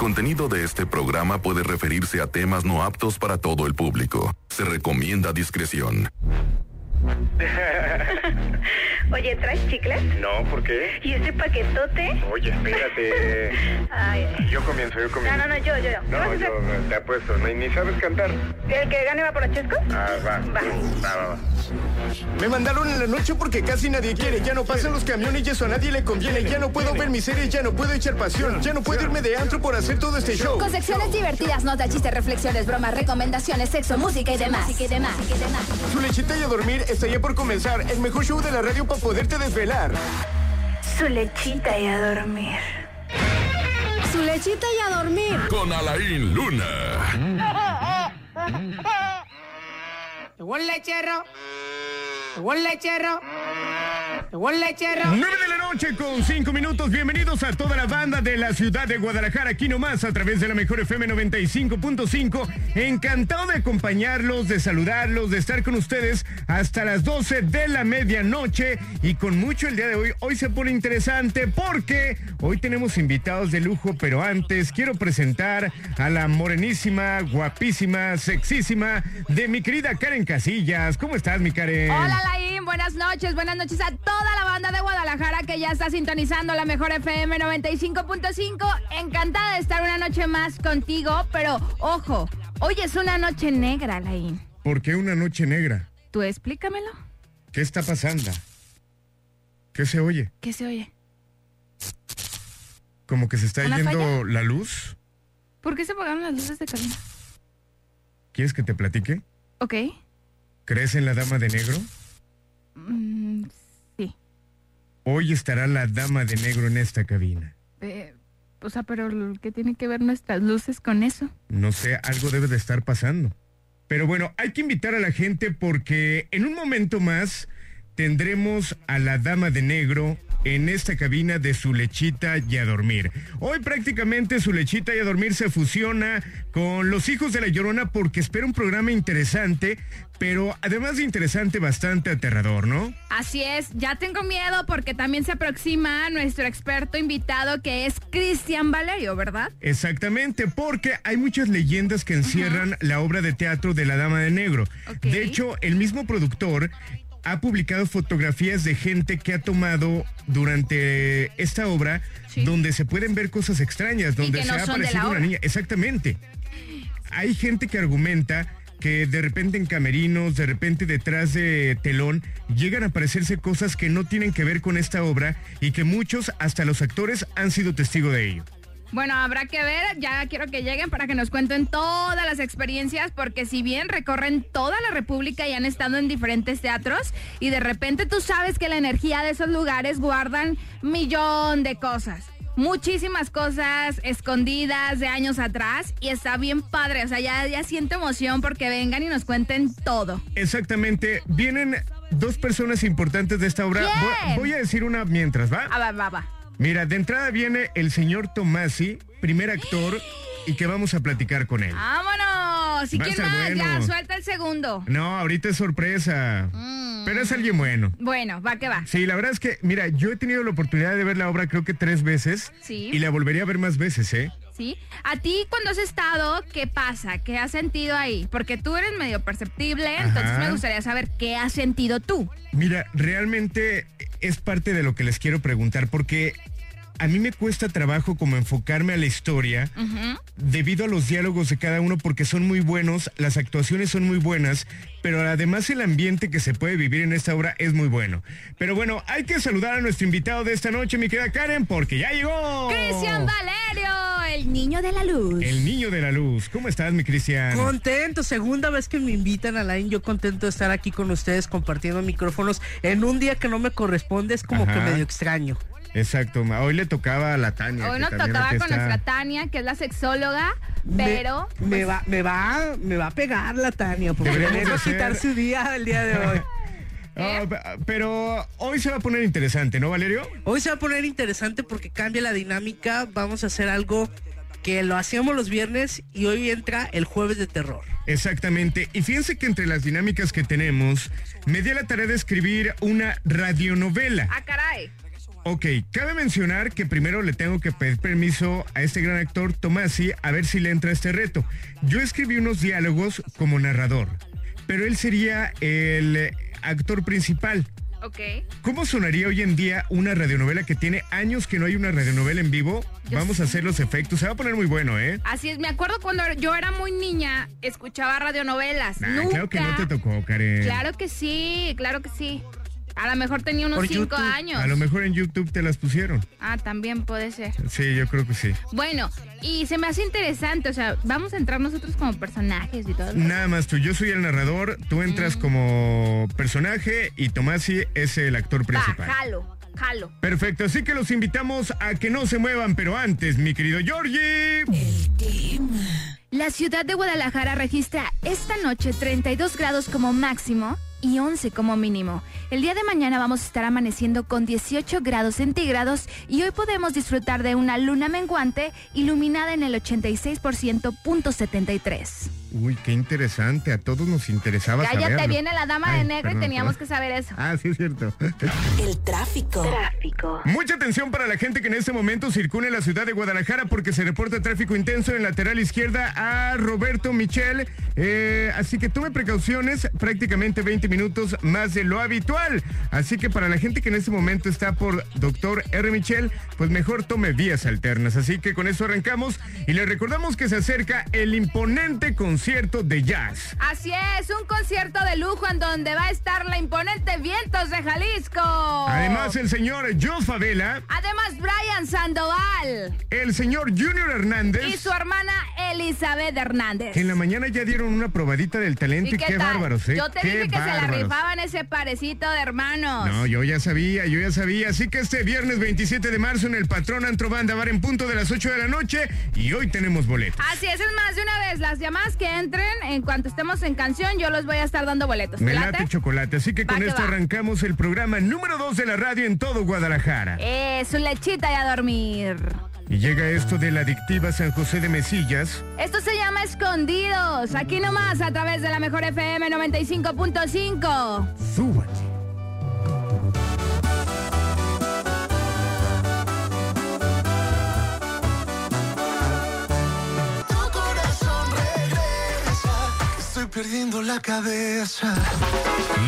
contenido de este programa puede referirse a temas no aptos para todo el público. Se recomienda discreción. Oye, ¿traes chicles? No, ¿por qué? ¿Y ese paquetote? Oye, espérate. Ay. Yo comienzo, yo comienzo. No, no, no, yo, yo, yo. ¿Qué vas a No, yo te apuesto, ni, ni sabes cantar. ¿El que gane va por los chescos? Ah, va. Va. Va, va, va. Me mandaron en la noche porque casi nadie quiere. Ya no pasan los camiones y eso a nadie le conviene. Ya no puedo ver mis series, ya no puedo echar pasión. Ya no puedo irme de antro por hacer todo este show. Con secciones divertidas, notas, chistes, reflexiones, bromas, recomendaciones, sexo, música y demás. y demás. Su lechita y a dormir está ya por comenzar. El mejor show de la radio para poderte desvelar. Su lechita y a dormir. Su lechita y a dormir. Con Alain Luna. Llegó el lechero. Llegó el lechero. Llegó el lechero. 9 de la noche con 5 minutos. Bienvenidos a toda la banda de la ciudad de Guadalajara, aquí nomás a través de la mejor FM 95.5. Encantado de acompañarlos, de saludarlos, de estar con ustedes hasta las 12 de la medianoche. Y con mucho el día de hoy, hoy se pone interesante porque hoy tenemos invitados de lujo, pero antes quiero presentar a la morenísima, guapísima, sexísima de mi querida Karen Casillas. ¿Cómo estás, mi Karen? Hola Laín, buenas noches, buenas noches a toda la banda de Guadalajara que ya está sintonizando la mejor FM 95.5. Encantada de estar una noche más contigo, pero ojo, hoy es una noche negra, Laín. ¿Por qué una noche negra? ¿Tú explícamelo? ¿Qué está pasando? ¿Qué se oye? ¿Qué se oye? ¿Como que se está ¿Una yendo falla? la luz? ¿Por qué se apagaron las luces de cabina? ¿Quieres que te platique? Ok. ¿Crees en la dama de negro? Mm. Hoy estará la dama de negro en esta cabina. Eh, o sea, pero ¿qué tiene que ver nuestras luces con eso? No sé, algo debe de estar pasando. Pero bueno, hay que invitar a la gente porque en un momento más tendremos a la dama de negro en esta cabina de su lechita y a dormir. Hoy prácticamente su lechita y a dormir se fusiona con los hijos de la llorona porque espera un programa interesante, pero además de interesante, bastante aterrador, ¿no? Así es, ya tengo miedo porque también se aproxima nuestro experto invitado que es Cristian Valerio, ¿verdad? Exactamente, porque hay muchas leyendas que encierran la obra de teatro de la Dama de Negro. De hecho, el mismo productor ha publicado fotografías de gente que ha tomado durante esta obra Sí. donde se pueden ver cosas extrañas, donde se no ha aparecido una niña. Exactamente. Hay gente que argumenta que de repente en camerinos, de repente detrás de telón, llegan a aparecerse cosas que no tienen que ver con esta obra y que muchos, hasta los actores, han sido testigos de ello. Bueno, habrá que ver, ya quiero que lleguen para que nos cuenten todas las experiencias, porque si bien recorren toda la República y han estado en diferentes teatros, y de repente tú sabes que la energía de esos lugares guardan millón de cosas. Muchísimas cosas escondidas de años atrás y está bien padre, o sea, ya, ya siento emoción porque vengan y nos cuenten todo. Exactamente. Vienen dos personas importantes de esta obra. Voy, voy a decir una mientras, ¿va? Ah, va, va, va. Mira, de entrada viene el señor Tomasi, primer actor, y que vamos a platicar con él. ¡Vámonos! ¿Y Va quién más? Ya, suelta el segundo. No, ahorita es sorpresa. Mm. Pero es alguien bueno. Bueno, va que va. Sí, la verdad es que, mira, yo he tenido la oportunidad de ver la obra creo que tres veces. Sí. Y la volvería a ver más veces, ¿eh? ¿Sí? A ti cuando has estado, ¿qué pasa? ¿Qué has sentido ahí? Porque tú eres medio perceptible, entonces me gustaría saber qué has sentido tú. Mira, realmente es parte de lo que les quiero preguntar, porque a mí me cuesta trabajo como enfocarme a la historia debido a los diálogos de cada uno porque son muy buenos, las actuaciones son muy buenas, pero además el ambiente que se puede vivir en esta obra es muy bueno. Pero bueno, hay que saludar a nuestro invitado de esta noche, mi querida Karen, porque ya llegó. Cristian Valerio, el niño de la luz. El niño de la luz. ¿Cómo estás, mi Cristian? Contento, segunda vez que me invitan a Line, yo contento de estar aquí con ustedes compartiendo micrófonos en un día que no me corresponde, es como Ajá. que medio extraño. Exacto, hoy le tocaba a la Tania. Hoy nos tocaba con está. nuestra Tania, que es la sexóloga, pero... me, pues, va, me va, me va a pegar la Tania, porque Deberíamos le va a hacer- quitar su día el día de hoy. Pe- pero hoy se va a poner interesante, ¿no, Valerio? Hoy se va a poner interesante porque cambia la dinámica. Vamos a hacer algo que lo hacíamos los viernes y hoy entra el jueves de terror. Exactamente. Y fíjense que entre las dinámicas que tenemos, me di a la tarea de escribir una radionovela. Ah, caray. Ok, cabe mencionar que primero le tengo que pedir permiso a este gran actor Tomasi a ver si le entra este reto. Yo escribí unos diálogos como narrador, pero él sería el actor principal. Ok. ¿Cómo sonaría hoy en día una radionovela que tiene años que no hay una radionovela en vivo? Yo Vamos a hacer los efectos. Se va a poner muy bueno, ¿eh? Así es, me acuerdo cuando yo era muy niña, escuchaba radionovelas. Nah, Nunca. claro que no te tocó, Karen. Claro que sí, claro que sí. A lo mejor tenía unos Por cinco YouTube. años. A lo mejor en YouTube te las pusieron. Ah, también puede ser. Sí, yo creo que sí. Bueno, y se me hace interesante, o sea, vamos a entrar nosotros como personajes y todo. Nada más tú, yo soy el narrador, tú entras Mm. como personaje y Tomasi es el actor Va, principal. jalo, jalo. Perfecto, así que los invitamos a que no se muevan, pero antes, mi querido Georgie. La ciudad de Guadalajara registra esta noche 32 grados como máximo y 11 como mínimo. El día de mañana vamos a estar amaneciendo con 18 grados centígrados y hoy podemos disfrutar de una luna menguante iluminada en el 86%.73. Uy, qué interesante, a todos nos interesaba Cállate, saberlo. viene la dama Ay, de negro perdón, y teníamos perdón. que saber eso. Ah, sí, es cierto. El tráfico. Tráfico. Mucha atención para la gente que en este momento circula en la ciudad de Guadalajara porque se reporta tráfico intenso en lateral izquierda a Roberto Michel. Eh, así que tome precauciones, prácticamente 20 minutos más de lo habitual. Así que para la gente que en este momento está por Doctor R. Michel, pues mejor tome vías alternas. Así que con eso arrancamos y les recordamos que se acerca el imponente concierto de jazz. Así es, un concierto de lujo en donde va a estar la imponente Vientos de Jalisco. Además, el señor Jos Favela, Además, Brian Sandoval el señor Junior Hernández. y su hermana Elizabeth Hernández. Que en la mañana ya dieron una probadita del talento y, qué, tal? bárbaros, ¿eh? Yo te Qué dije que se la rifaban ese parecito de hermanos. No, yo ya sabía, yo ya sabía. Así que este viernes 27 de marzo en el Patrón Antro Banda Bar en punto de las 8 de la noche y hoy tenemos boletos. Así es, es más, de una vez, las llamadas que entren, en cuanto estemos en canción, yo los voy a estar dando boletos. Me ¿Te late late? chocolate, así que Va con que esto va. arrancamos el programa número 2 de la radio en todo Guadalajara. Eh, su lechita y a dormir. Y llega esto de la adictiva San José de Mesillas. Esto se llama Escondidos, aquí nomás a través de la mejor FM 95.5. Súbate. Perdiendo la cabeza.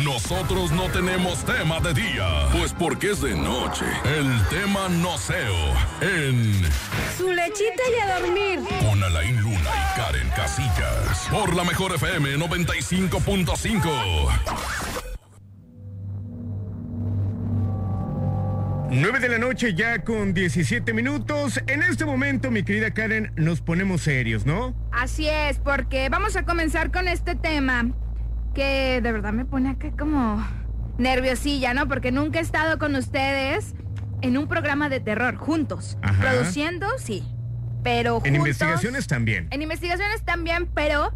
Nosotros no tenemos tema de día, pues porque es de noche. El tema noceo en Su lechita y a dormir. con Alain Luna y Karen Casillas. Por la mejor FM 95.5. 9 de la noche ya con 17 minutos. En este momento, mi querida Karen, nos ponemos serios, ¿no? Así es, porque vamos a comenzar con este tema que de verdad me pone acá como nerviosilla, ¿no? Porque nunca he estado con ustedes en un programa de terror juntos. Ajá. Produciendo, sí. Pero juntos. En investigaciones también. En investigaciones también, pero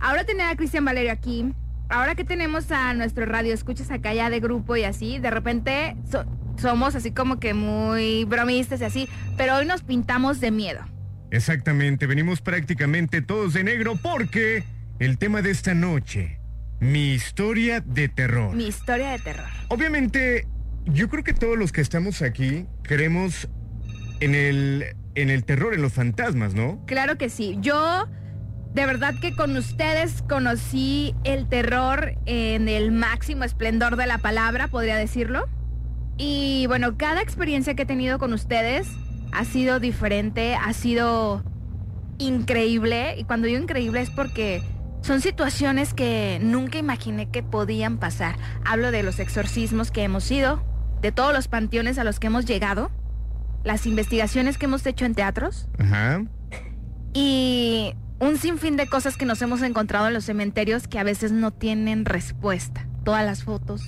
ahora tener a Cristian Valerio aquí, ahora que tenemos a nuestro radio escuchas acá ya de grupo y así, de repente so- somos así como que muy bromistas y así, pero hoy nos pintamos de miedo. Exactamente, venimos prácticamente todos de negro porque el tema de esta noche, mi historia de terror. Mi historia de terror. Obviamente, yo creo que todos los que estamos aquí creemos en el, en el terror, en los fantasmas, ¿no? Claro que sí. Yo, de verdad que con ustedes conocí el terror en el máximo esplendor de la palabra, podría decirlo. Y bueno, cada experiencia que he tenido con ustedes ha sido diferente, ha sido increíble. Y cuando digo increíble es porque son situaciones que nunca imaginé que podían pasar. Hablo de los exorcismos que hemos ido, de todos los panteones a los que hemos llegado, las investigaciones que hemos hecho en teatros Ajá. y un sinfín de cosas que nos hemos encontrado en los cementerios que a veces no tienen respuesta. Todas las fotos,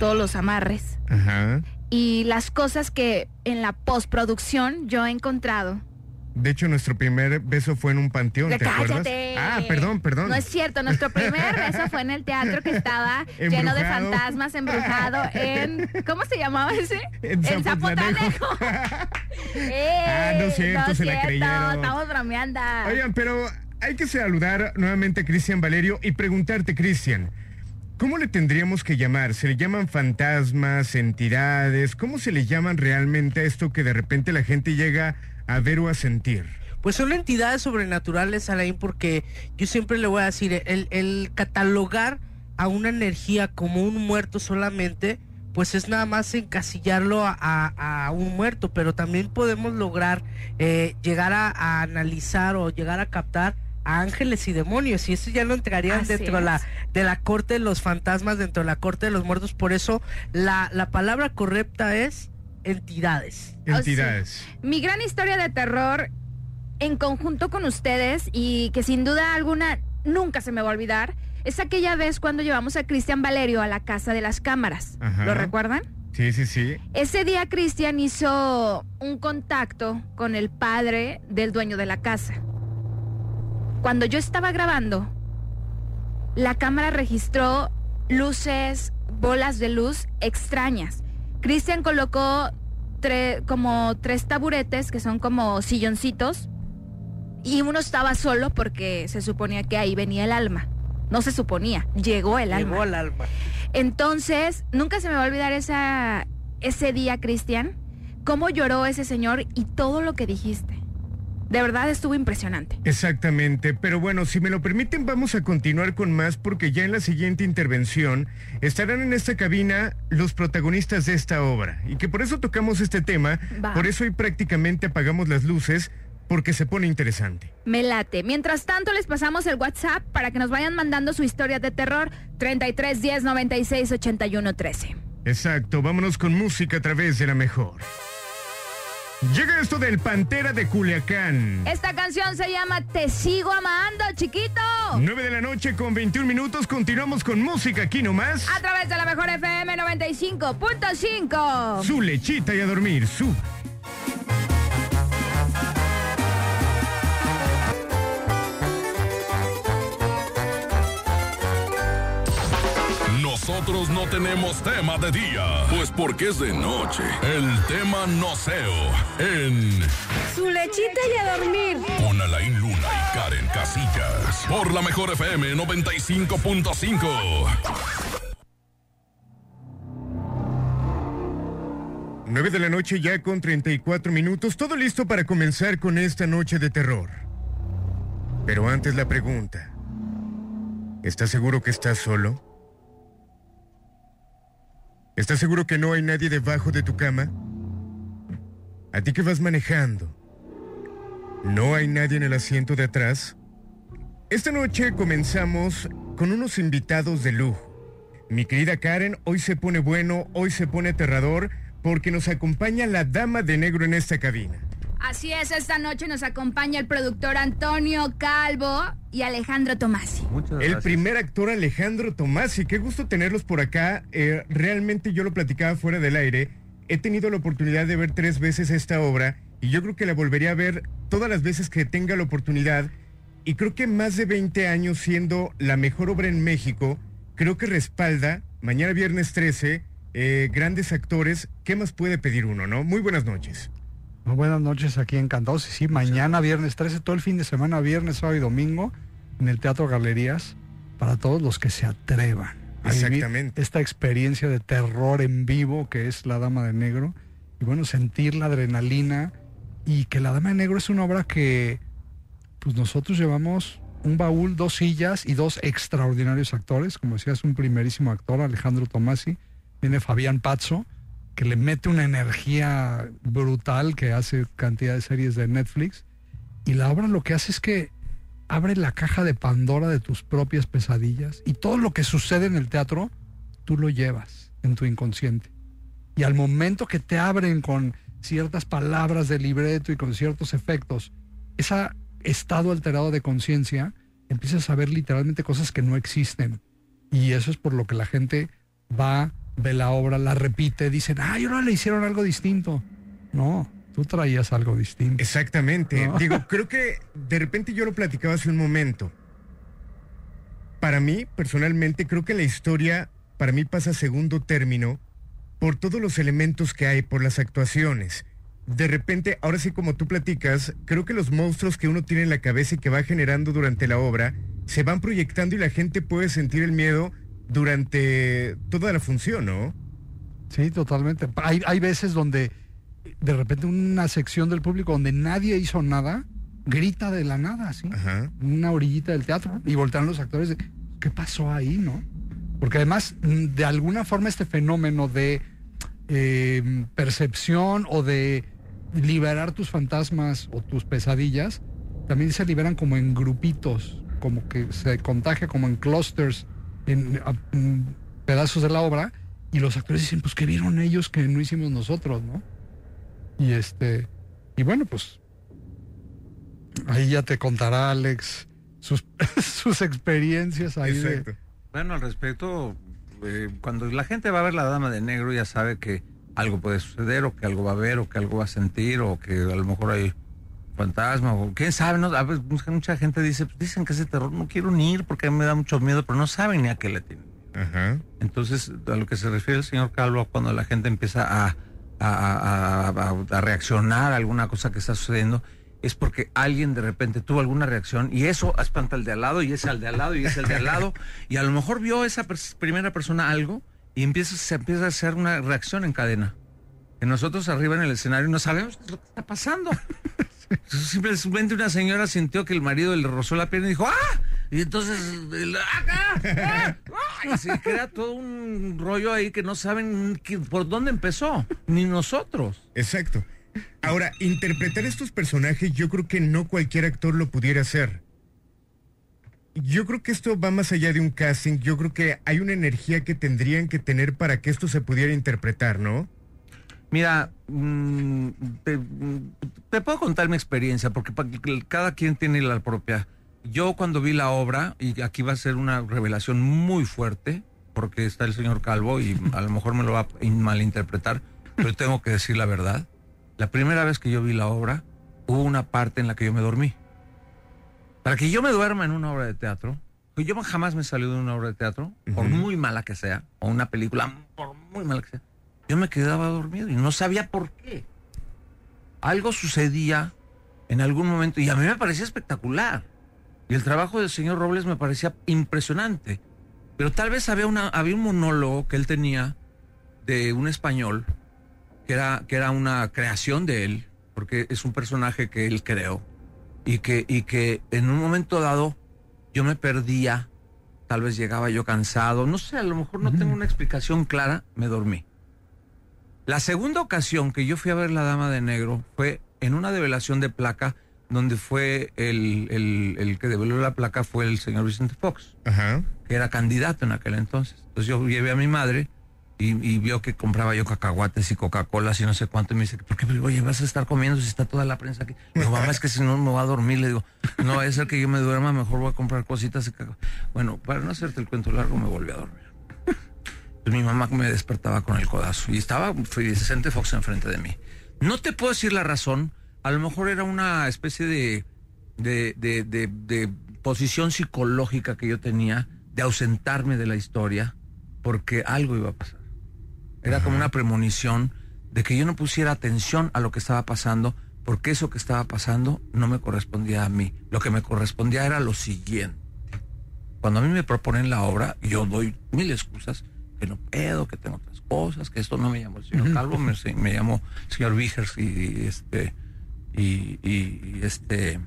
todos los amarres Ajá. y las cosas que en la postproducción yo he encontrado. De hecho, nuestro primer beso fue en un panteón, ¿te acuerdas? ¡Cállate! Ah, perdón, perdón. No es cierto, nuestro primer beso fue en el teatro que estaba lleno de fantasmas, embrujado en... ¿Cómo se llamaba ese? En Zapotlanejo. Ah, no es cierto, se la cierto, creyeron. Estamos bromeando. Oigan, pero hay que saludar nuevamente a Cristian Valerio y preguntarte, Cristian, ¿Cómo le tendríamos que llamar? ¿Se le llaman fantasmas, entidades? ¿Cómo se le llaman realmente a esto que de repente la gente llega a ver o a sentir? Pues son entidades sobrenaturales, Alain, porque yo siempre le voy a decir, el, el catalogar a una energía como un muerto solamente, pues es nada más encasillarlo a, un muerto, pero también podemos lograr eh, llegar a, analizar o llegar a captar ángeles y demonios, y eso ya lo entrarían Así dentro de la, de la corte de los fantasmas, dentro de la corte de los muertos, por eso la, la palabra correcta es entidades. sea, Entidades. Mi gran historia de terror en conjunto con ustedes y que sin duda alguna nunca se me va a olvidar es aquella vez cuando llevamos a Cristian Valerio a la casa de las cámaras. Ajá. ¿Lo recuerdan? Sí, sí, sí. Ese día Cristian hizo un contacto con el padre del dueño de la casa. Cuando yo estaba grabando, la cámara registró luces, bolas de luz extrañas. Cristian colocó tre- como tres taburetes que son como silloncitos y uno estaba solo porque se suponía que ahí venía el alma. No se suponía, llegó el alma. Llegó al alma. Entonces, nunca se me va a olvidar esa, ese día, Cristian, cómo lloró ese señor y todo lo que dijiste. De verdad estuvo impresionante. Exactamente, pero bueno, si me lo permiten vamos a continuar con más porque ya en la siguiente intervención estarán en esta cabina los protagonistas de esta obra y que por eso tocamos este tema, Va. por eso hoy prácticamente apagamos las luces porque se pone interesante. Me late. Mientras tanto, les pasamos el WhatsApp para que nos vayan mandando su historia de terror 33 10 96 81 13. Exacto, vámonos con música a través de la mejor. Llega esto del Pantera de Culiacán. Esta canción se llama Te sigo amando, chiquito. 9 de la noche con 21 minutos, continuamos con música aquí nomás. A través de la mejor FM 95.5. Su lechita y a dormir, su. Nosotros no tenemos tema de día, pues porque es de noche. El tema noceo en Su lechita y a dormir. con Alain Luna y Karen Casillas. Por la mejor FM 95.5. 9 de la noche ya con 34 minutos, todo listo para comenzar con esta noche de terror. Pero antes la pregunta. ¿Estás seguro que estás solo? ¿Estás seguro que no hay nadie debajo de tu cama? ¿A ti que vas manejando? ¿No hay nadie en el asiento de atrás? Esta noche comenzamos con unos invitados de lujo. Mi querida Karen, hoy se pone bueno, hoy se pone aterrador, porque nos acompaña la dama de negro en esta cabina. Así es, esta noche nos acompaña el productor Antonio Calvo y Alejandro Tomasi. El primer actor Alejandro Tomasi, qué gusto tenerlos por acá. Eh, realmente yo lo platicaba fuera del aire. He tenido la oportunidad de ver tres veces esta obra y yo creo que la volvería a ver todas las veces que tenga la oportunidad. Y creo que más de 20 años siendo la mejor obra en México, creo que respalda, mañana viernes 13, eh, grandes actores. ¿Qué más puede pedir uno, no? Muy buenas noches. Muy buenas noches aquí encantados. Y sí, mañana viernes 13, todo el fin de semana, viernes, sábado y domingo, en el Teatro Galerías, para todos los que se atrevan. a vivir Exactamente. Esta experiencia de terror en vivo que es La Dama de Negro. Y bueno, sentir la adrenalina. Y que La Dama de Negro es una obra que, pues nosotros llevamos un baúl, dos sillas y dos extraordinarios actores. Como decías, un primerísimo actor, Alejandro Tomasi. Viene Fabián Pazzo que le mete una energía brutal que hace cantidad de series de Netflix. Y la obra lo que hace es que abre la caja de Pandora de tus propias pesadillas y todo lo que sucede en el teatro, tú lo llevas en tu inconsciente. Y al momento que te abren con ciertas palabras del libreto y con ciertos efectos, ese estado alterado de conciencia, empiezas a ver literalmente cosas que no existen. Y eso es por lo que la gente va, ve la obra, la repite, dicen, ay, ahora le hicieron algo distinto. No, tú traías algo distinto. Exactamente. No. Digo, creo que de repente yo lo platicaba hace un momento. Para mí, personalmente, creo que la historia, para mí pasa a segundo término por todos los elementos que hay, por las actuaciones. De repente, ahora sí como tú platicas, creo que los monstruos que uno tiene en la cabeza y que va generando durante la obra, se van proyectando y la gente puede sentir el miedo durante toda la función, ¿no? Sí, totalmente. Hay, hay veces donde de repente una sección del público donde nadie hizo nada, grita de la nada, ¿sí? Ajá. Una orillita del teatro y voltean los actores de, ¿qué pasó ahí, no? Porque además, de alguna forma este fenómeno de eh, percepción o de liberar tus fantasmas o tus pesadillas, también se liberan como en grupitos, como que se contagia como en clusters, en, a- en pedazos de la obra, y los actores dicen, pues, ¿qué vieron ellos que no hicimos nosotros, no? Y este, y bueno, pues, ahí ya te contará Alex sus, sus experiencias ahí de-. Bueno, al respecto, eh, cuando la gente va a ver la dama de negro ya sabe que algo puede suceder o que algo va a ver o que algo va a sentir o que a lo mejor hay fantasma o quién sabe, ¿no? A veces mucha, gente dice, pues, dicen que ese terror no quiero ni ir porque me da mucho miedo, pero no saben ni a qué le tienen. Ajá. Entonces, a lo que se refiere el señor Calvo, cuando la gente empieza a, a- a- a- a reaccionar a alguna cosa que está sucediendo, es porque alguien de repente tuvo alguna reacción y eso espanta al de al lado y ese al de al lado y ese al de al lado y a lo mejor vio esa pers- primera persona algo y empieza, se empieza a hacer una reacción en cadena. Que nosotros arriba en el escenario no sabemos qué es lo que está pasando. Simplemente una señora sintió que el marido le rozó la pierna y dijo ¡Ah! Y entonces ¡Ah! ¡Ah! ¡Ah! y se crea todo un rollo ahí que no saben por dónde empezó, ni nosotros. Exacto. Ahora, interpretar estos personajes yo creo que no cualquier actor lo pudiera hacer. Yo creo que esto va más allá de un casting, yo creo que hay una energía que tendrían que tener para que esto se pudiera interpretar, ¿no? Mira, mm, te, mm, te puedo contar mi experiencia, porque cada quien tiene la propia. Yo cuando vi la obra, y aquí va a ser una revelación muy fuerte, porque está el señor Calvo y a lo mejor me lo va a in- malinterpretar, pero tengo que decir la verdad. La primera vez que yo vi la obra, hubo una parte en la que yo me dormí. Para que yo me duerma en una obra de teatro, yo jamás me he salido de una obra de teatro, por muy mala que sea, o una película, por muy mala que sea, yo me quedaba dormido y no sabía por qué. Algo sucedía en algún momento y a mí me parecía espectacular. Y el trabajo del señor Robles me parecía impresionante. Pero tal vez había, una, había un monólogo que él tenía de un español, que era, que era una creación de él, porque es un personaje que él creó. Y que, y que en un momento dado yo me perdía, tal vez llegaba yo cansado, no sé, a lo mejor no tengo una explicación clara, me dormí. La segunda ocasión que yo fui a ver La Dama de Negro fue en una develación de placa donde fue el, el- el que develó la placa fue el señor Vicente Fox, Ajá. que era candidato en aquel entonces. Entonces yo llevé a mi madre y, y vio que compraba yo cacahuates y Coca-Cola y no sé cuánto. Y me dice, ¿por qué? Oye, vas a estar comiendo si está toda la prensa aquí. Digo, mamá, es que si no me va a dormir. Le digo, no a ser que yo me duerma, mejor voy a comprar cositas. y caca-". Bueno, para no hacerte el cuento largo, me volví a dormir. Mi mamá me despertaba con el codazo y estaba Vicente Fox enfrente de mí. No te puedo decir la razón, a lo mejor era una especie de, de, de, de- de posición psicológica que yo tenía de ausentarme de la historia porque algo iba a pasar. Era como una premonición de que yo no pusiera atención a lo que estaba pasando porque eso que estaba pasando no me correspondía a mí. Lo que me correspondía era lo siguiente. Cuando a mí me proponen la obra, yo doy mil excusas, que no puedo, que tengo otras cosas, que esto no me llamó el señor Calvo, me, llamó el señor Vigers y, y este y, este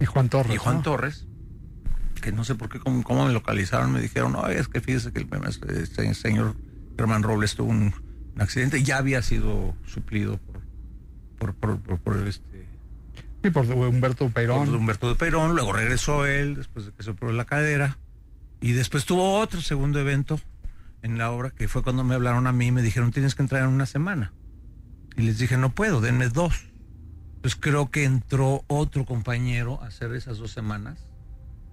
Y Juan Torres. y Juan ¿no? Torres, que no sé por qué, cómo, cómo me localizaron, me dijeron, no, es que fíjese que el, este señor Germán Robles tuvo un, un accidente, ya había sido suplido por, por, por, este Sí, por Humberto Peirón. por Humberto de Perón, luego regresó él después de que se operó la cadera y después tuvo otro segundo evento en la obra que fue cuando me hablaron a mí y me dijeron tienes que entrar en una semana y les dije no puedo, denme dos. Pues creo que entró otro compañero a hacer esas dos semanas,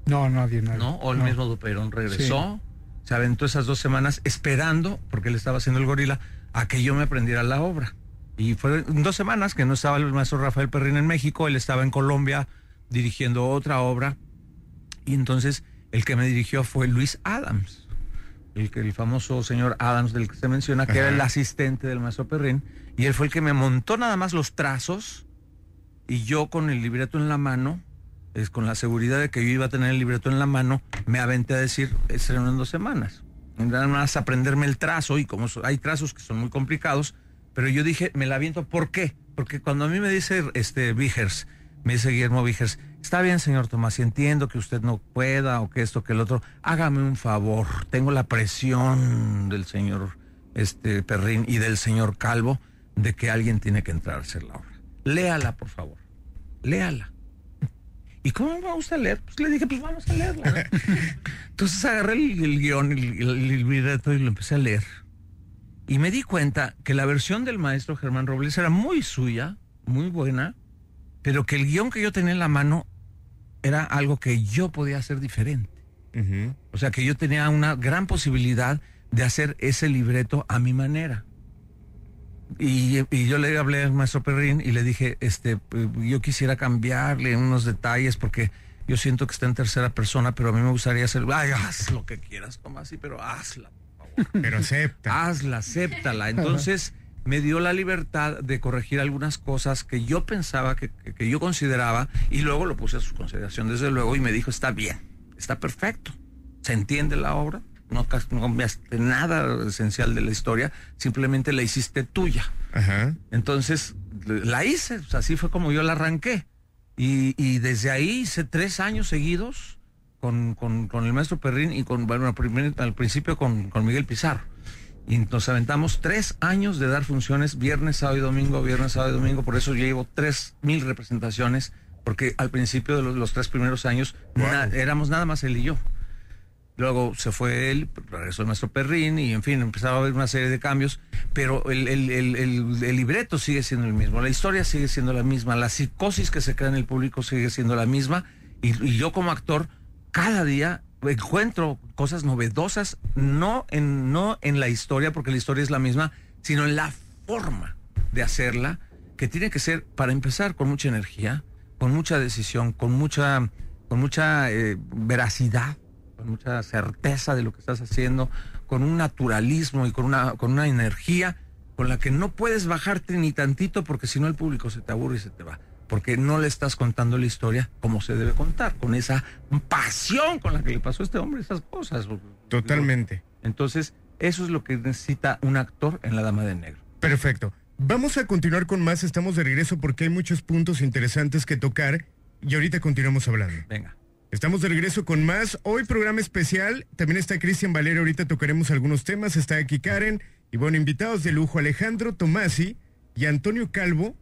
No, nadie, nadie. ¿no? O el No. mismo Duperón regresó, se aventó esas dos semanas esperando, porque él estaba haciendo el gorila, a que yo me aprendiera la obra. Y fueron dos semanas que no estaba el maestro Rafael Perrín en México, él estaba en Colombia dirigiendo otra obra. Y entonces el que me dirigió fue Luis Adams, el, el famoso señor Adams del que se menciona, que era el asistente del maestro Perrín. Y él fue el que me montó nada más los trazos y yo con el libreto en la mano es con la seguridad de que yo iba a tener el libreto en la mano, me aventé a decir, estreno en dos semanas. Nada más aprenderme el trazo y como hay trazos que son muy complicados, pero yo dije, me la aviento, ¿por qué? Porque cuando a mí me dice este Vigers, me dice Guillermo Vigers, está bien, señor Tomás, y entiendo que usted no pueda o que esto, que el otro, hágame un favor, tengo la presión del señor este Perrín y del señor Calvo de que alguien tiene que entrar a hacer la obra. Léala, por favor. Léala. ¿Y cómo me va usted a leer? Pues le dije, pues vamos a leerla. ¿no? Entonces agarré el, el guion, el, el, el libreto y lo empecé a leer. Y me di cuenta que la versión del maestro Germán Robles era muy suya, muy buena, pero que el guion que yo tenía en la mano era algo que yo podía hacer diferente. O sea, que yo tenía una gran posibilidad de hacer ese libreto a mi manera. Y, y yo le hablé al maestro Perrín y le dije, este, pues, yo quisiera cambiarle unos detalles porque yo siento que está en tercera persona, pero a mí me gustaría hacer, ay, haz lo que quieras, Tomás, sí, pero hazla. Pero acepta. Hazla, acéptala. Entonces me dio la libertad de corregir algunas cosas que yo pensaba, que, que- yo consideraba, y luego lo puse a su consideración, desde luego, y me dijo, está bien, está perfecto. Se entiende la obra, no, no cambiaste nada esencial de la historia, simplemente la hiciste tuya. Ajá. Entonces, la hice, o sea, así fue como yo la arranqué. Y, y desde ahí hice tres años seguidos con, con- con el maestro Perrín y con, bueno, al, primer- al principio con, con Miguel Pizarro. Y nos aventamos tres años de dar funciones viernes, sábado y domingo, viernes, sábado y domingo. Por eso yo llevo tres mil representaciones, porque al principio de los, los tres primeros años na- éramos nada más él y yo. Luego se fue él, regresó el maestro Perrín y en fin, empezaba a haber una serie de cambios, pero el, el- el- el- el libreto sigue siendo el mismo, la historia sigue siendo la misma, la psicosis que se crea en el público sigue siendo la misma y, y yo como actor cada día encuentro cosas novedosas, no en, no en la historia, porque la historia es la misma, sino en la forma de hacerla, que tiene que ser, para empezar, con mucha energía, con mucha decisión, con mucha, con mucha eh, veracidad, con mucha certeza de lo que estás haciendo, con un naturalismo y con una, con una energía con la que no puedes bajarte ni tantito porque si no el público se te aburre y se te va. Porque no le estás contando la historia como se debe contar, con esa pasión con la que le pasó a este hombre esas cosas. Totalmente. Entonces, eso es lo que necesita un actor en La Dama de Negro. Perfecto. Vamos a continuar con más. Estamos de regreso porque hay muchos puntos interesantes que tocar y ahorita continuamos hablando. Venga. Estamos de regreso con más. Hoy programa especial. También está Cristian Valera. Ahorita tocaremos algunos temas. Está aquí Karen. Y bueno, invitados de lujo Alejandro Tomasi y Antonio Calvo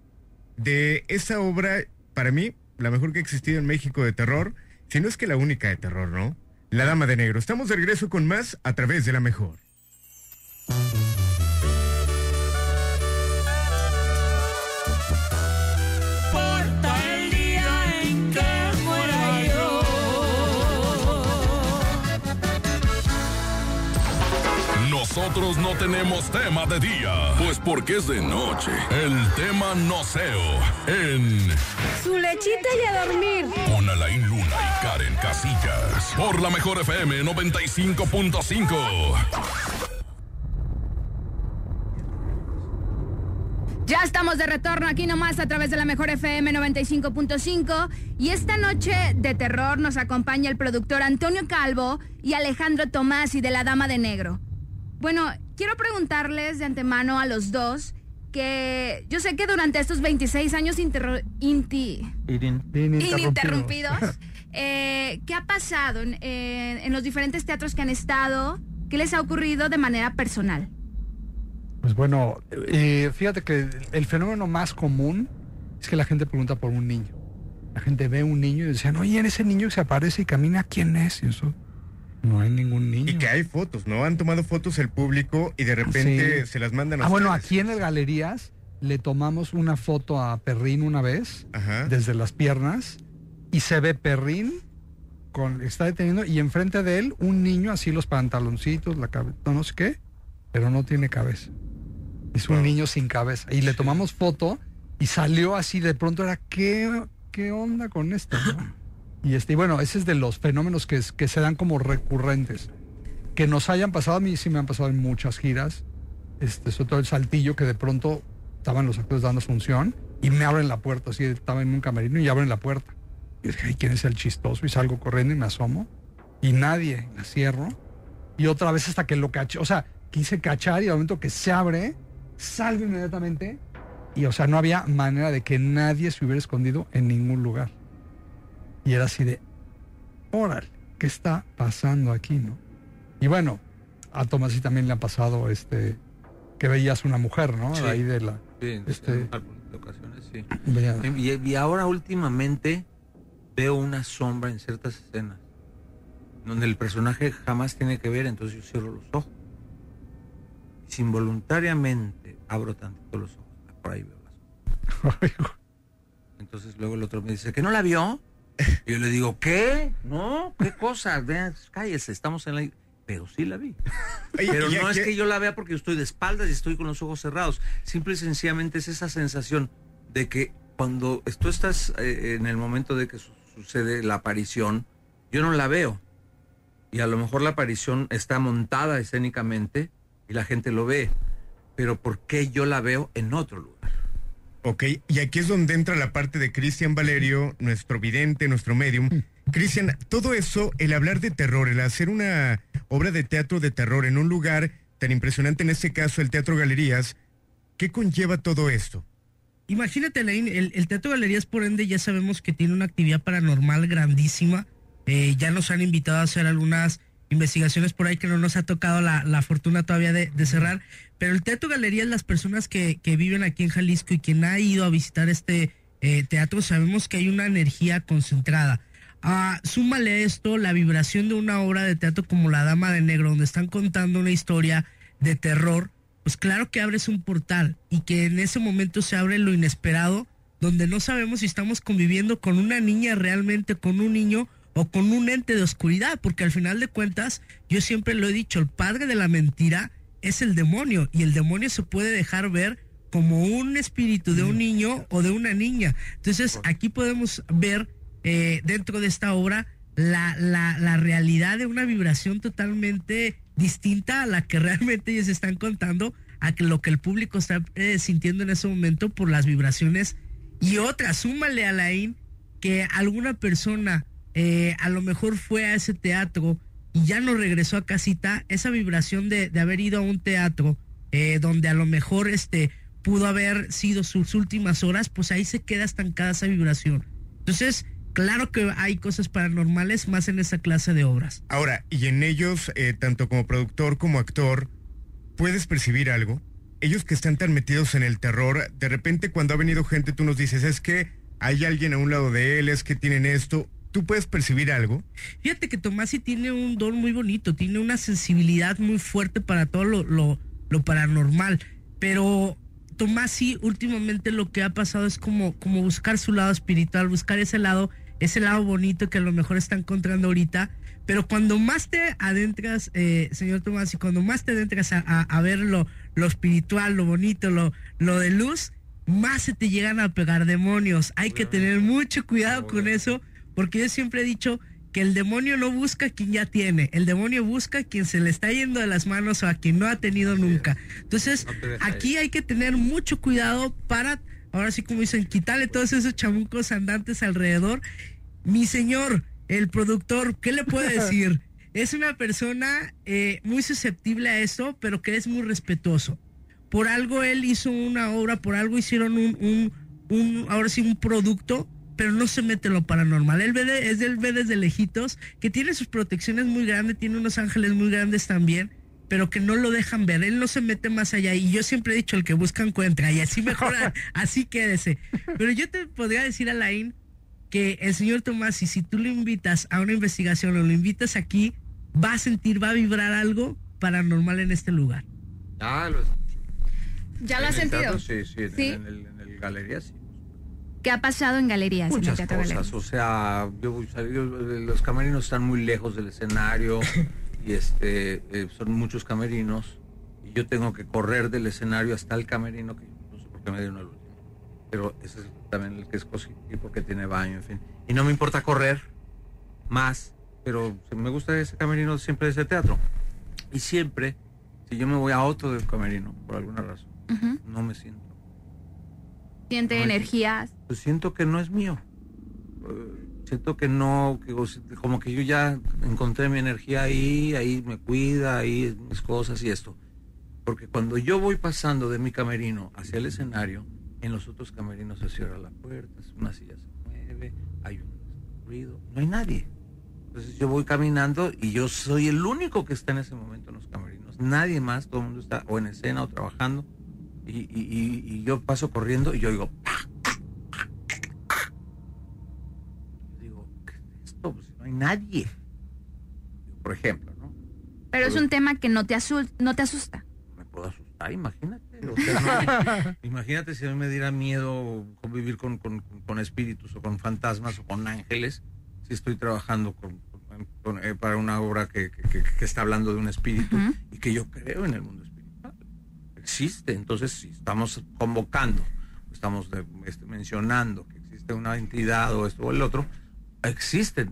de esa obra, para mí, la mejor que ha existido en México de terror. Si no es que la única de terror, ¿no? La Dama de Negro. Estamos de regreso con más a través de la mejor. Nosotros no tenemos tema de día, pues porque es de noche. El tema noceo en Su lechita y a dormir. con Alain Luna y Karen Casillas. Por la mejor FM 95.5. Ya estamos de retorno aquí nomás a través de la mejor FM 95.5 y esta noche de terror nos acompaña el productor Antonio Calvo y Alejandro Tomás y de la Dama de Negro. Bueno, quiero preguntarles de antemano a los dos que yo sé que durante estos 26 años interro- inti- ininterrumpidos, eh, ¿qué ha pasado en, los diferentes teatros que han estado? ¿Qué les ha ocurrido de manera personal? Pues bueno, eh, fíjate que el fenómeno más común es que la gente pregunta por un niño. La gente ve un niño y dicen, oye, en ese niño que se aparece y camina, ¿quién es? Y eso, no hay ningún niño. Y que hay fotos, ¿no? Han tomado fotos el público y de repente Sí. se las mandan a Ah, bueno, aquí en el Galerías le tomamos una foto a Perrín una vez, desde las piernas, y se ve Perrín, con, está deteniendo, y enfrente de él un niño, así los pantaloncitos, la cabeza, no sé qué, pero no tiene cabeza. Es un niño sin cabeza. Y le tomamos foto y salió así, de pronto era, ¿qué, qué onda con esto? no? Y este, y bueno, ese es de los fenómenos que, es- que se dan como recurrentes. Que nos hayan pasado, a mí sí me han pasado en muchas giras, este, sobre todo el saltillo, que de pronto estaban los actores dando función y me abren la puerta, así estaba en un camerino y abren la puerta. Y dije, ay, ¿quién es el chistoso? Y salgo corriendo y me asomo. Y nadie, la cierro. Y otra vez hasta que lo caché. O sea, quise cachar y al momento que se abre, salgo inmediatamente. Y o sea, no había manera de que nadie se hubiera escondido en ningún lugar. Y era así de, órale, ¿qué está pasando aquí, no? Y bueno, a Tomás sí también le ha pasado este que veías una mujer, ¿no? Sí. Ahí de la. Sí, este, en algunas ocasiones, sí. Y, y ahora últimamente veo una sombra en ciertas escenas donde el personaje jamás tiene que ver, entonces yo cierro los ojos. Si involuntariamente abro tantito los ojos, por ahí veo la sombra. Entonces luego el otro me dice, ¿que no la vio? Y yo le digo, ¿qué? No, ¿qué cosa? Vean, cállese, estamos en la... Pero sí la vi. Pero no es que yo la vea porque yo estoy de espaldas y estoy con los ojos cerrados. Simple y sencillamente es esa sensación de que cuando tú estás eh, en el momento de que su- sucede la aparición, yo no la veo. Y a lo mejor la aparición está montada escénicamente y la gente lo ve. Pero ¿por qué yo la veo en otro lugar? Ok, y aquí es donde entra la parte de Cristian Valerio, nuestro vidente, nuestro medium. Cristian, todo eso, el hablar de terror, el hacer una obra de teatro de terror en un lugar tan impresionante, en este caso el Teatro Galerías, ¿qué conlleva todo esto? Imagínate, Lain, el, el Teatro Galerías, por ende, ya sabemos que tiene una actividad paranormal grandísima. Eh, ya nos han invitado a hacer algunas investigaciones por ahí que no nos ha tocado la, la fortuna todavía de, cerrar. Pero el Teatro Galerías, las personas que, que viven aquí en Jalisco y quien ha ido a visitar este eh, teatro, sabemos que hay una energía concentrada. Ah, súmale esto la vibración de una obra de teatro como La Dama de Negro, donde están contando una historia de terror, pues claro que abres un portal y que en ese momento se abre lo inesperado, donde no sabemos si estamos conviviendo con una niña realmente, con un niño o con un ente de oscuridad, porque al final de cuentas, yo siempre lo he dicho, el padre de la mentira es el demonio y el demonio se puede dejar ver como un espíritu de un niño o de una niña. Entonces aquí podemos ver eh, dentro de esta obra la, la, la realidad de una vibración totalmente distinta a la que realmente ellos están contando, a que lo que el público está eh, sintiendo en ese momento por las vibraciones. Y otra, súmale a la que alguna persona eh, a lo mejor fue a ese teatro y ya no regresó a casita, esa vibración de, de haber ido a un teatro eh, donde a lo mejor este pudo haber sido sus últimas horas, pues ahí se queda estancada esa vibración. Entonces, claro que hay cosas paranormales más en esa clase de obras. Ahora, y en ellos, eh, tanto como productor como actor, ¿puedes percibir algo? Ellos que están tan metidos en el terror, de repente cuando ha venido gente tú nos dices, es que hay alguien a un lado de él, es que tienen esto. ¿Tú puedes percibir algo? Fíjate que Tomás sí tiene un don muy bonito, tiene una sensibilidad muy fuerte para todo lo, lo, lo paranormal, pero Tomás sí últimamente lo que ha pasado es como, como buscar su lado espiritual, buscar ese lado, ese lado bonito que a lo mejor está encontrando ahorita, pero cuando más te adentras, eh, señor Tomás, y cuando más te adentras a, a- a ver lo, lo espiritual, lo bonito, lo, lo de luz, más se te llegan a pegar demonios. Hay que tener mucho cuidado con eso, porque yo siempre he dicho que el demonio no busca a quien ya tiene, el demonio busca a quien se le está yendo de las manos o a quien no ha tenido nunca. Entonces, aquí hay que tener mucho cuidado para, ahora sí como dicen, quitarle todos esos chamucos andantes alrededor. Mi señor, el productor, ¿qué le puedo decir? Es una persona eh, muy susceptible a eso, pero que es muy respetuoso. Por algo él hizo una obra, por algo hicieron un, un, un ahora sí, un producto pero no se mete en lo paranormal. Él ve, de- es él ve desde lejitos, que tiene sus protecciones muy grandes, tiene unos ángeles muy grandes también, pero que no lo dejan ver. Él no se mete más allá. Y yo siempre he dicho, el que busca encuentra. Y así mejor, así quédese. Pero yo te podría decir, Alain, que el señor Tomás, y si tú lo invitas a una investigación o lo invitas aquí, va a sentir, va a vibrar algo paranormal en este lugar. Ah, lo ¿Ya lo has en el sentido? teatro, sí, sí, en- ¿Sí? En, el, en el galería sí. ¿Qué ha pasado en galerías? en el Muchas cosas, o sea, yo, yo- los camerinos están muy lejos del escenario y este eh, son muchos camerinos y yo tengo que correr del escenario hasta el camerino que no sé por qué me dieron el último, pero ese es también el que es cosita y porque tiene baño, en fin. Y no me importa correr más, pero me gusta ese camerino siempre de ese teatro y siempre si yo me voy a otro del camerino por alguna razón no me siento Siente Ay, energías. pues siento que no es mío. Eh, siento que no, que como que yo ya encontré mi energía ahí, ahí me cuida, ahí mis cosas y esto. Porque cuando yo voy pasando de mi camerino hacia el escenario, en los otros camerinos se cierra la puerta, una silla se mueve, hay un ruido, no hay nadie. Entonces yo voy caminando y yo soy el único que está en ese momento en los camerinos. Nadie más, todo el mundo está o en escena o trabajando. Y, y- y- yo paso corriendo y yo digo, digo, ¿qué es esto? Pues no hay nadie. Por ejemplo, ¿no? Pero es un tema que no te, asu- no te asusta. Me puedo asustar, imagínate. o sea, no- imagínate si a mí me diera miedo convivir con, con- con espíritus o con fantasmas o con ángeles, si estoy trabajando con- con- con- eh, para una obra que, que- está hablando de un espíritu y que yo creo en el mundo espiritual. Existe, entonces si estamos convocando, estamos de- este, mencionando que existe una entidad o esto o el otro, existen,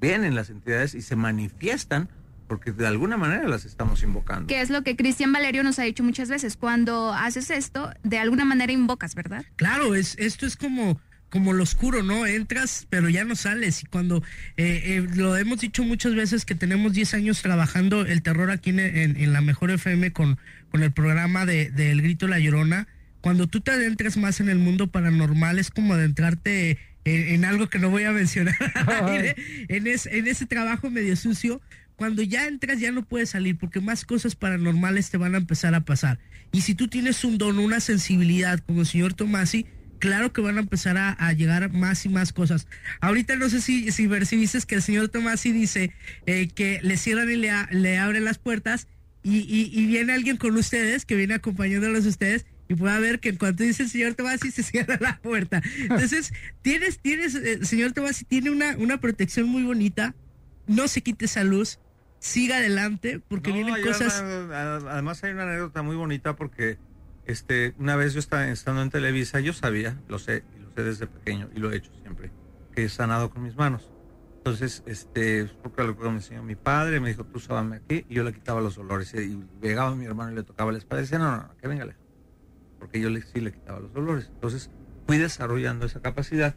vienen las entidades y se manifiestan porque de alguna manera las estamos invocando. Que es lo que Cristian Valerio nos ha dicho muchas veces. Cuando haces esto, de alguna manera invocas, ¿verdad? Claro, es, esto es como, como lo oscuro, ¿no? Entras, pero ya no sales. Y cuando eh, eh, lo hemos dicho muchas veces que tenemos 10 años trabajando el terror aquí en, en- en la Mejor FM con, con el programa de, de El Grito La Llorona, cuando tú te adentras más en el mundo paranormal, es como adentrarte en, en algo que no voy a mencionar, en, es- en ese trabajo medio sucio. Cuando ya entras ya no puedes salir porque más cosas paranormales te van a empezar a pasar. Y si tú tienes un don, una sensibilidad como el señor Tomasi, claro que van a empezar a, a llegar más y más cosas. Ahorita no sé si, si percibiste que el señor Tomasi dice eh, que le cierran y le, a- le abren las puertas y, y- y viene alguien con ustedes, que viene acompañándolos ustedes, y puede ver que en cuanto dice el señor Tomasi se cierra la puerta. Entonces, tienes, tienes, eh, señor Tomasi tiene una, una protección muy bonita, no se quite esa luz, siga adelante, porque No, vienen cosas... una- además hay una anécdota muy bonita porque este una vez yo estaba estando en Televisa, yo sabía, lo sé, y lo sé desde pequeño, y lo he hecho siempre, que he sanado con mis manos. Entonces, este, es porque lo que me enseñó mi padre, me dijo, tú sábame aquí, y yo le quitaba los olores. Y llegaba mi hermano y le tocaba la espalda y decía, no, no, no, que venga lejos. Porque yo le, sí le quitaba los olores. Entonces, fui desarrollando esa capacidad.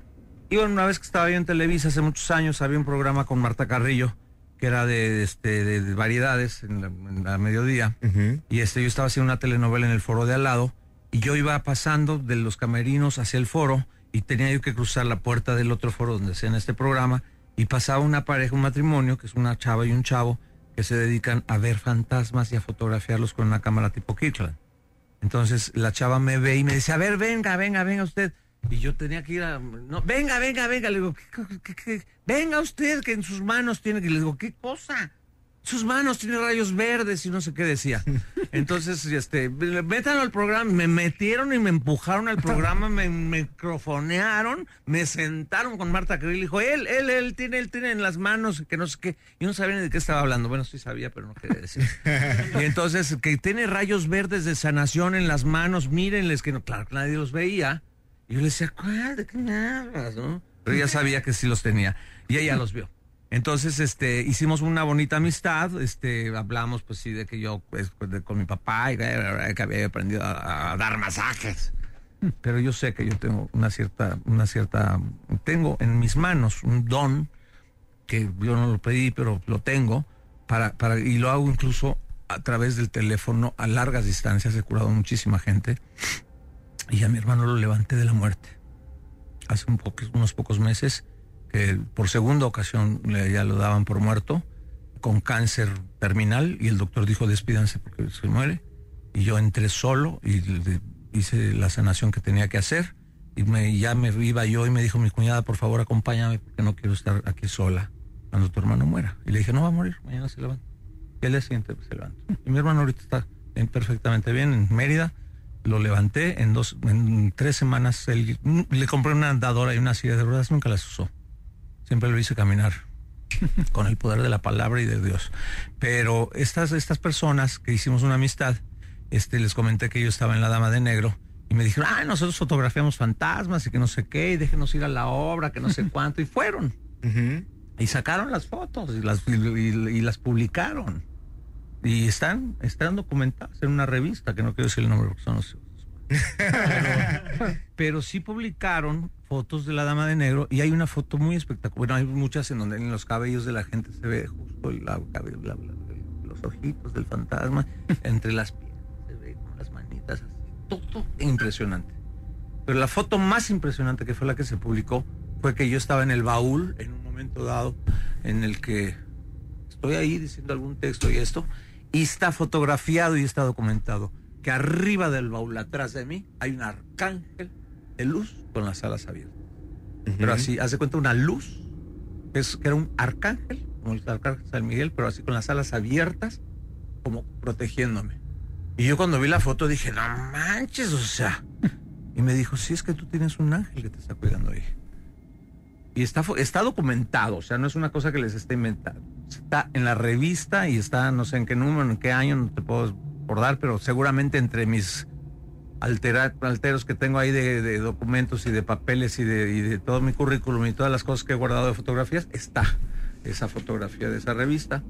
Y bueno, una vez que estaba yo en Televisa, hace muchos años, había un programa con Marta Carrillo, que era de, este, de, de variedades en la, en la mediodía. Y este, yo estaba haciendo una telenovela en el foro de al lado y yo iba pasando de los camerinos hacia el foro y tenía yo que cruzar la puerta del otro foro donde hacían este programa y pasaba una pareja, un matrimonio, que es una chava y un chavo, que se dedican a ver fantasmas y a fotografiarlos con una cámara tipo Kirkland. Entonces la chava me ve y me dice, a ver, venga, venga, venga usted. Y yo tenía que ir a... No, venga, venga, venga. Le digo, ¿qué, venga usted, que en sus manos tiene... Y le digo, ¿qué cosa? Sus manos tiene rayos verdes y no sé qué decía. Entonces, este, métanlo al programa. Me metieron y me empujaron al programa, me microfonearon, me sentaron con Marta Krill. Dijo, él, él, él tiene, él tiene en las manos, que no sé qué. Yo no sabía ni de qué estaba hablando. Bueno, sí sabía, pero no quería decir. Y entonces, que tiene rayos verdes de sanación en las manos, mírenles, que no, claro nadie los veía. Y yo le decía, ¿cuál? ¿De qué me hablas? ¿no? Pero ella sabía que sí los tenía. Y ella los vio. Entonces, este, hicimos una bonita amistad, este, hablamos, pues sí, de que yo, pues, de- con mi papá, y que, había aprendido a, a dar masajes. Pero yo sé que yo tengo una cierta, una cierta, tengo en mis manos un don que yo no lo pedí, pero lo tengo, para, para, y lo hago incluso a través del teléfono a largas distancias, he curado a muchísima gente, y a mi hermano lo levanté de la muerte. Hace un unos pocos meses, que por segunda ocasión ya lo daban por muerto, con cáncer terminal, y el doctor dijo, despídanse porque se muere. Y yo entré solo y hice la sanación que tenía que hacer. Y me, ya me iba yo y me dijo mi cuñada, por favor, acompáñame porque no quiero estar aquí sola cuando tu hermano muera. Y le dije, no va a morir, mañana se levanta. Y al día siguiente pues, se levanta. Y mi hermano ahorita está perfectamente bien en Mérida. Lo levanté en dos, en tres semanas. él- le compré una andadora y una silla de ruedas, nunca las usó. Siempre lo hice caminar con el poder de la palabra y de Dios. Pero estas, estas personas que hicimos una amistad, este, les comenté que yo estaba en la Dama de Negro y me dijeron, ah, nosotros fotografiamos fantasmas y que no sé qué, y déjenos ir a la obra, que no sé cuánto, y fueron. Y sacaron las fotos y las, y, y- y las publicaron. Y están, están documentadas en una revista, que no quiero decir el nombre porque son los Pero, pero sí publicaron fotos de la dama de negro y hay una foto muy espectacular. Bueno, hay muchas en donde en los cabellos de la gente se ve justo la- la- los ojitos del fantasma, entre las piernas se ve con las manitas así, todo impresionante. Pero la foto más impresionante que fue la que se publicó fue que yo estaba en el baúl en un momento dado en el que estoy ahí diciendo algún texto y esto, y está fotografiado y está documentado que arriba del baúl, atrás de mí, hay un arcángel de luz con las alas abiertas. Pero así, hace cuenta una luz, que, es, que era un arcángel, como el arcángel San Miguel, pero así con las alas abiertas, como protegiéndome. Y yo cuando vi la foto dije, no manches, o sea. Y me dijo, sí, es que tú tienes un ángel que te está cuidando ahí. Y está, está documentado, o sea, no es una cosa que les esté inventando. Está en la revista y está, no sé en qué número, en qué año, no te puedo acordar, pero seguramente entre mis altera- alteros que tengo ahí de, de documentos y de papeles y de, y de todo mi currículum y todas las cosas que he guardado de fotografías, está esa fotografía de esa revista.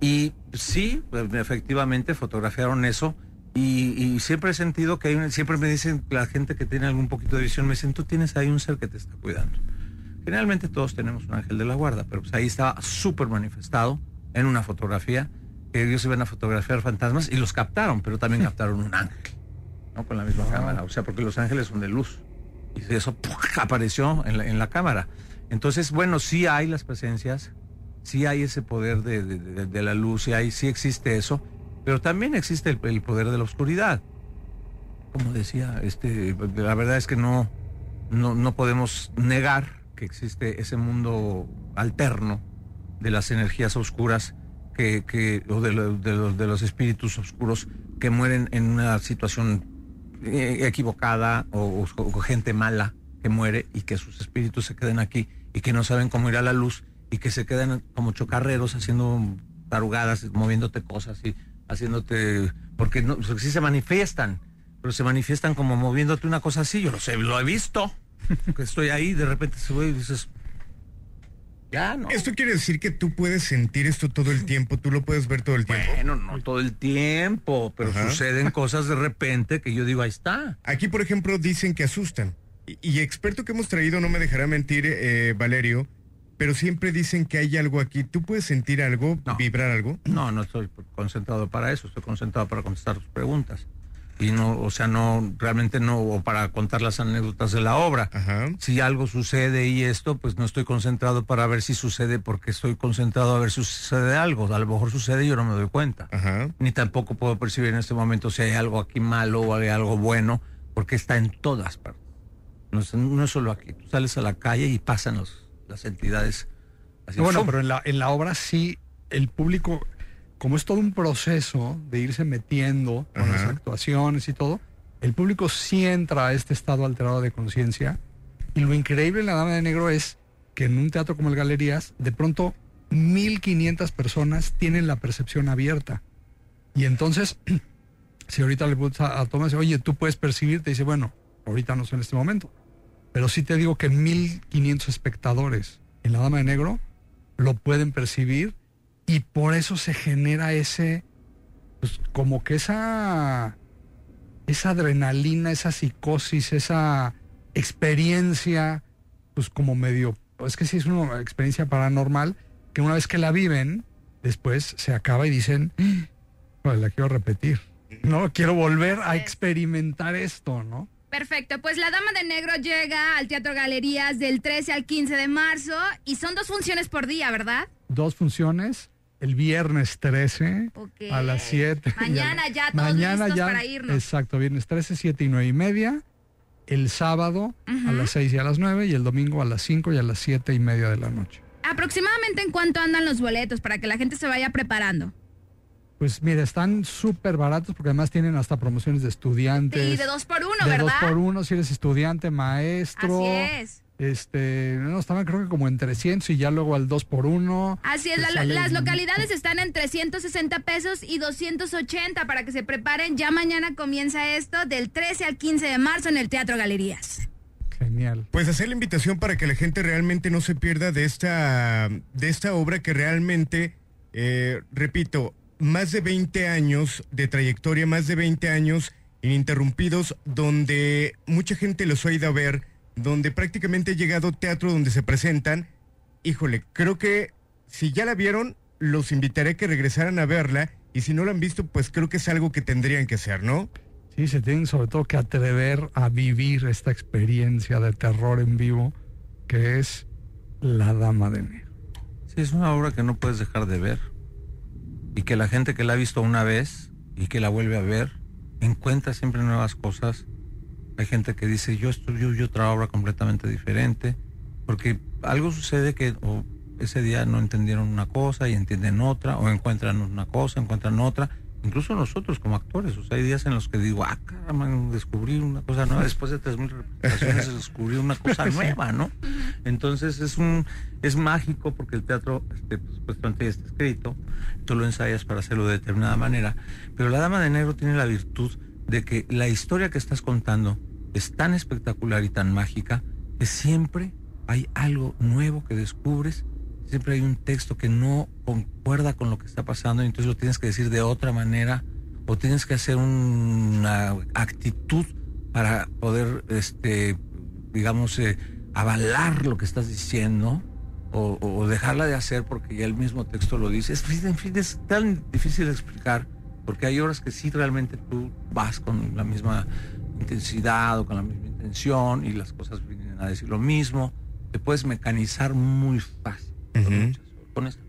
Y sí, pues, efectivamente fotografiaron eso. Y, y siempre he sentido que hay un- siempre me dicen la gente que tiene algún poquito de visión, me dicen, tú tienes ahí un ser que te está cuidando. Generalmente todos tenemos un ángel de la guarda, pero pues ahí estaba súper manifestado en una fotografía, que ellos iban a fotografiar fantasmas y los captaron, pero también captaron un ángel, ¿no? Con la misma cámara, o sea, porque los ángeles son de luz. Y eso apareció en la, en la cámara. Entonces, bueno, sí hay las presencias, sí hay ese poder de, de- de- de la luz, sí, hay, sí existe eso, pero también existe el, el poder de la oscuridad. Como decía, este, la verdad es que no, no, no podemos negar que existe ese mundo alterno de las energías oscuras que, que, o de, de los, de los espíritus oscuros que mueren en una situación eh, equivocada o, gente mala que muere y que sus espíritus se queden aquí y que no saben cómo ir a la luz y que se quedan como chocarreros haciendo tarugadas, moviéndote cosas y haciéndote... Porque no, sí se manifiestan, pero se manifiestan como moviéndote una cosa así, yo lo sé, lo he visto, que estoy ahí, de repente se y dices... Ya, no. Esto quiere decir que tú puedes sentir esto todo el tiempo, tú lo puedes ver todo el tiempo. Bueno, no todo el tiempo, pero Ajá. suceden cosas de repente que yo digo, ahí está. Aquí, por ejemplo, dicen que asustan. Y, y experto que hemos traído, no me dejará mentir, eh, Valerio, pero siempre dicen que hay algo aquí. ¿Tú puedes sentir algo, vibrar algo? No, no estoy concentrado para eso, estoy concentrado para contestar tus preguntas. Y no, o sea, no, realmente no, o para contar las anécdotas de la obra. Si algo sucede y esto, pues no estoy concentrado para ver si sucede porque estoy concentrado a ver si sucede algo. A lo mejor sucede y yo no me doy cuenta. Ni tampoco puedo percibir en este momento si hay algo aquí malo o hay algo bueno, porque está en todas partes. No es, no es solo aquí. Tú sales a la calle y pasan los, las entidades. así, bueno, pero en la, en la obra sí, el público, como es todo un proceso de irse metiendo con las actuaciones y todo, el público sí entra a este estado alterado de conciencia. Y lo increíble en La Dama de Negro es que en un teatro como el Galerías, de pronto 1500 personas tienen la percepción abierta. Y entonces, si ahorita le preguntas a, a Tomás, oye, tú puedes percibir, te dice, bueno, ahorita no sé en este momento. Pero sí te digo que 1500 espectadores en La Dama de Negro lo pueden percibir y por eso se genera ese, pues como que esa, esa adrenalina, esa psicosis, esa experiencia, pues como medio, es que sí es una experiencia paranormal, que una vez que la viven, después se acaba y dicen, "Pues, la quiero repetir, no, quiero volver a experimentar esto, ¿no? Perfecto, pues La Dama de Negro llega al Teatro Galerías del 13 al 15 de marzo y son dos funciones por día, ¿verdad? dos funciones. El viernes 13 a las 7. Mañana ya todos listos para irnos. Exacto, viernes 13, 7 y 9 y media. El sábado a las 6 y a las 9 y el domingo a las 5 y a las 7 y media de la noche. Aproximadamente en cuánto andan los boletos para que la gente se vaya preparando. Pues mira, están súper baratos porque además tienen hasta promociones de estudiantes. Y de dos por uno, de ¿verdad? dos por uno si eres estudiante, maestro. Así es. Este, no, estaban creo que como en 300 y ya luego al 2 por 1 Así es, la- las localidades están en 360 pesos y 280 para que se preparen. Ya mañana comienza esto del 13 al 15 de marzo en el Teatro Galerías. Genial. Pues hacer la invitación para que la gente realmente no se pierda de esta, de esta obra que realmente, eh, repito, más de 20 años de trayectoria, más de 20 años ininterrumpidos, donde mucha gente los ha ido a ver, donde prácticamente ha llegado teatro donde se presentan. Híjole, creo que si ya la vieron, los invitaré a que regresaran a verla. Y si no la han visto, pues creo que es algo que tendrían que hacer, ¿no? Sí, se tienen sobre todo que atrever a vivir esta experiencia de terror en vivo que es La Dama de Negro. Sí, es una obra que no puedes dejar de ver. Y que la gente que la ha visto una vez y que la vuelve a ver, encuentra siempre nuevas cosas. Hay gente que dice, yo estudio otra obra completamente diferente, porque algo sucede que o ese día no entendieron una cosa y entienden otra, o encuentran una cosa, encuentran otra. Incluso nosotros como actores, o sea, hay días en los que digo, ah, caramba, descubrí una cosa nueva, después de tres mil representaciones descubrí una cosa nueva, ¿no? Entonces es un, es mágico porque el teatro, este, pues, supuestamente ya está escrito, tú lo ensayas para hacerlo de determinada manera, pero la Dama de Negro tiene la virtud de que la historia que estás contando es tan espectacular y tan mágica que siempre hay algo nuevo que descubres siempre hay un texto que no concuerda con lo que está pasando y entonces lo tienes que decir de otra manera o tienes que hacer una actitud para poder, este, digamos, eh, avalar lo que estás diciendo o, o, dejarla de hacer porque ya el mismo texto lo dice. Es, en fin, es tan difícil de explicar porque hay horas que sí realmente tú vas con la misma intensidad o con la misma intención y las cosas vienen a decir lo mismo. Te puedes mecanizar muy fácil. Con esta.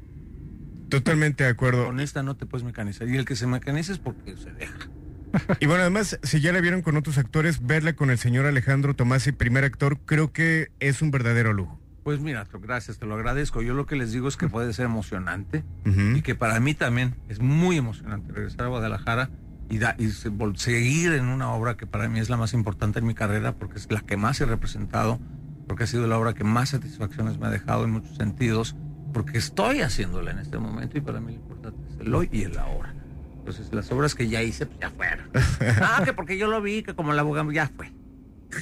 Totalmente de acuerdo. Con esta no te puedes mecanizar. Y el que se mecaniza es porque se deja. Y bueno, además, si ya la vieron con otros actores, verla con el señor Alejandro Tomasi, primer actor, creo que es un verdadero lujo. Pues mira, gracias, te lo agradezco. Yo lo que les digo es que puede ser emocionante y que para mí también es muy emocionante regresar a Guadalajara y, da, y seguir en una obra que para mí es la más importante en mi carrera porque es la que más he representado porque ha sido la obra que más satisfacciones me ha dejado en muchos sentidos, porque estoy haciéndola en este momento y para mí lo importante es el hoy y el ahora. Entonces, las obras que ya hice, pues ya fueron. ah, que porque yo lo vi, que como la abogado, ya fue.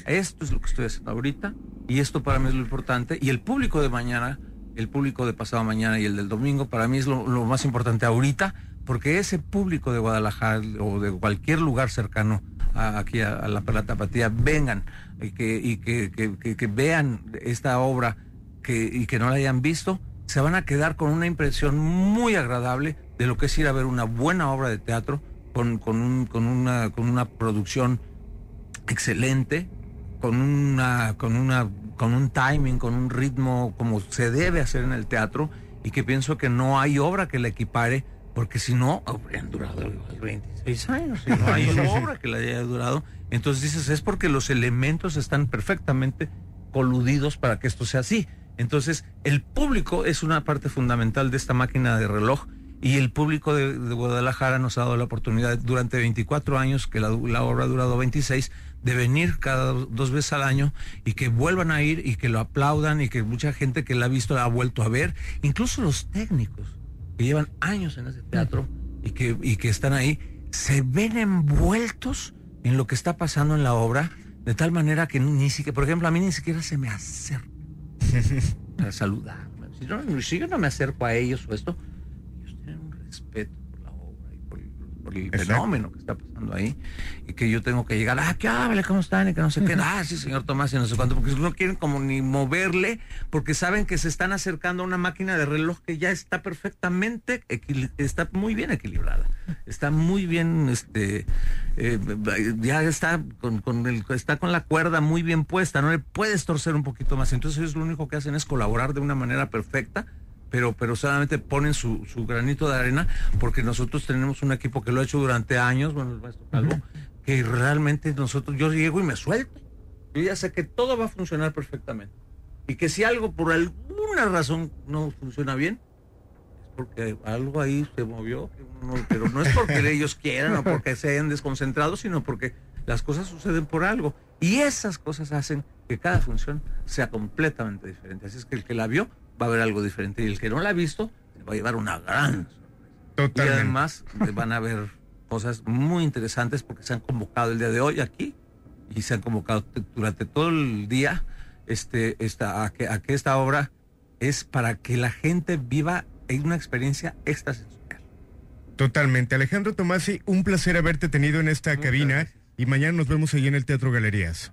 Esto es lo que estoy haciendo ahorita y esto para mí es lo importante. Y el público de mañana, el público de pasado mañana y el del domingo, para mí es lo, lo más importante ahorita, porque ese público de Guadalajara o de cualquier lugar cercano a, aquí a, la Perla Tapatía vengan y, que, y que, vean esta obra que, y que no la hayan visto, se van a quedar con una impresión muy agradable de lo que es ir a ver una buena obra de teatro con, con, un, con, una, con una producción excelente, con una, con una, con un timing, con un ritmo como se debe hacer en el teatro, y que pienso que no hay obra que la equipare porque si no, habrían durado 26 años. Si no hay obra que la haya durado. Entonces dices, es porque los elementos están perfectamente coludidos para que esto sea así. Entonces, el público es una parte fundamental de esta máquina de reloj y el público de, de Guadalajara nos ha dado la oportunidad durante 24 años, que la, la, obra ha durado 26, de venir cada dos veces al año y que vuelvan a ir y que lo aplaudan y que mucha gente que la ha visto la ha vuelto a ver, incluso los técnicos que llevan años en ese teatro y que, y que están ahí, se ven envueltos en lo que está pasando en la obra, de tal manera que ni siquiera, por ejemplo, a mí ni siquiera se me acerca para saludar. Si, no, si yo no me acerco a ellos o esto, ellos tienen un respeto por la obra y por, el Exacto. fenómeno que está pasando ahí, y que yo tengo que llegar, ah, ¿qué hable? ¿Cómo están? Y que no sé qué, ah, sí, señor Tomás, y no sé cuánto, porque no quieren como ni moverle, porque saben que se están acercando a una máquina de reloj que ya está perfectamente, está muy bien equilibrada, está muy bien, este, eh, ya está con, con el, está con la cuerda muy bien puesta, no le puedes torcer un poquito más, entonces ellos lo único que hacen es colaborar de una manera perfecta, pero, pero solamente ponen su, su, granito de arena porque nosotros tenemos un equipo que lo ha hecho durante años, bueno, el maestro Calvo, uh -huh. que realmente nosotros, yo llego y me suelto. Yo ya sé que todo va a funcionar perfectamente. Y que si algo por alguna razón no funciona bien, es porque algo ahí se movió, pero no es porque ellos quieran o porque se hayan desconcentrado, sino porque las cosas suceden por algo. Y esas cosas hacen que cada función sea completamente diferente. Así es que el que la vio va a haber algo diferente. Y el que no la ha visto va a llevar una gran sorpresa. Totalmente. Y además van a ver cosas muy interesantes porque se han convocado el día de hoy aquí y se han convocado durante todo el día este, esta, a, que, a que esta obra es para que la gente viva en una experiencia extrasensorial. Totalmente. Alejandro Tomasi, un placer haberte tenido en esta Muchas cabina. gracias. Y mañana nos vemos ahí en el Teatro Galerías.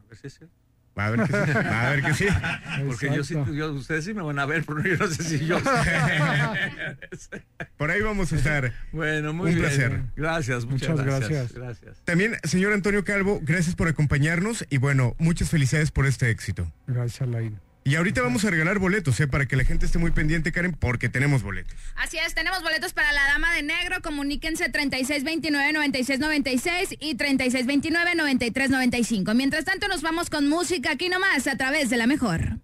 Va a ver que sí. Va a ver que sí. Porque yo sí, yo- ustedes sí me van a ver, pero yo no sé si yo. Por ahí vamos a estar. bueno, muy Un bien. placer. Gracias, muchas, Muchas gracias. gracias. Gracias. También, señor Antonio Calvo, gracias por acompañarnos y bueno, muchas felicidades por este éxito. Gracias, Alain. Y ahorita vamos a regalar boletos, ¿eh? Para que la gente esté muy pendiente, Karen, porque tenemos boletos. Así es, tenemos boletos para la Dama de Negro. Comuníquense 3629-9696 y 3629-9395. Mientras tanto, nos vamos con música aquí nomás a través de la mejor.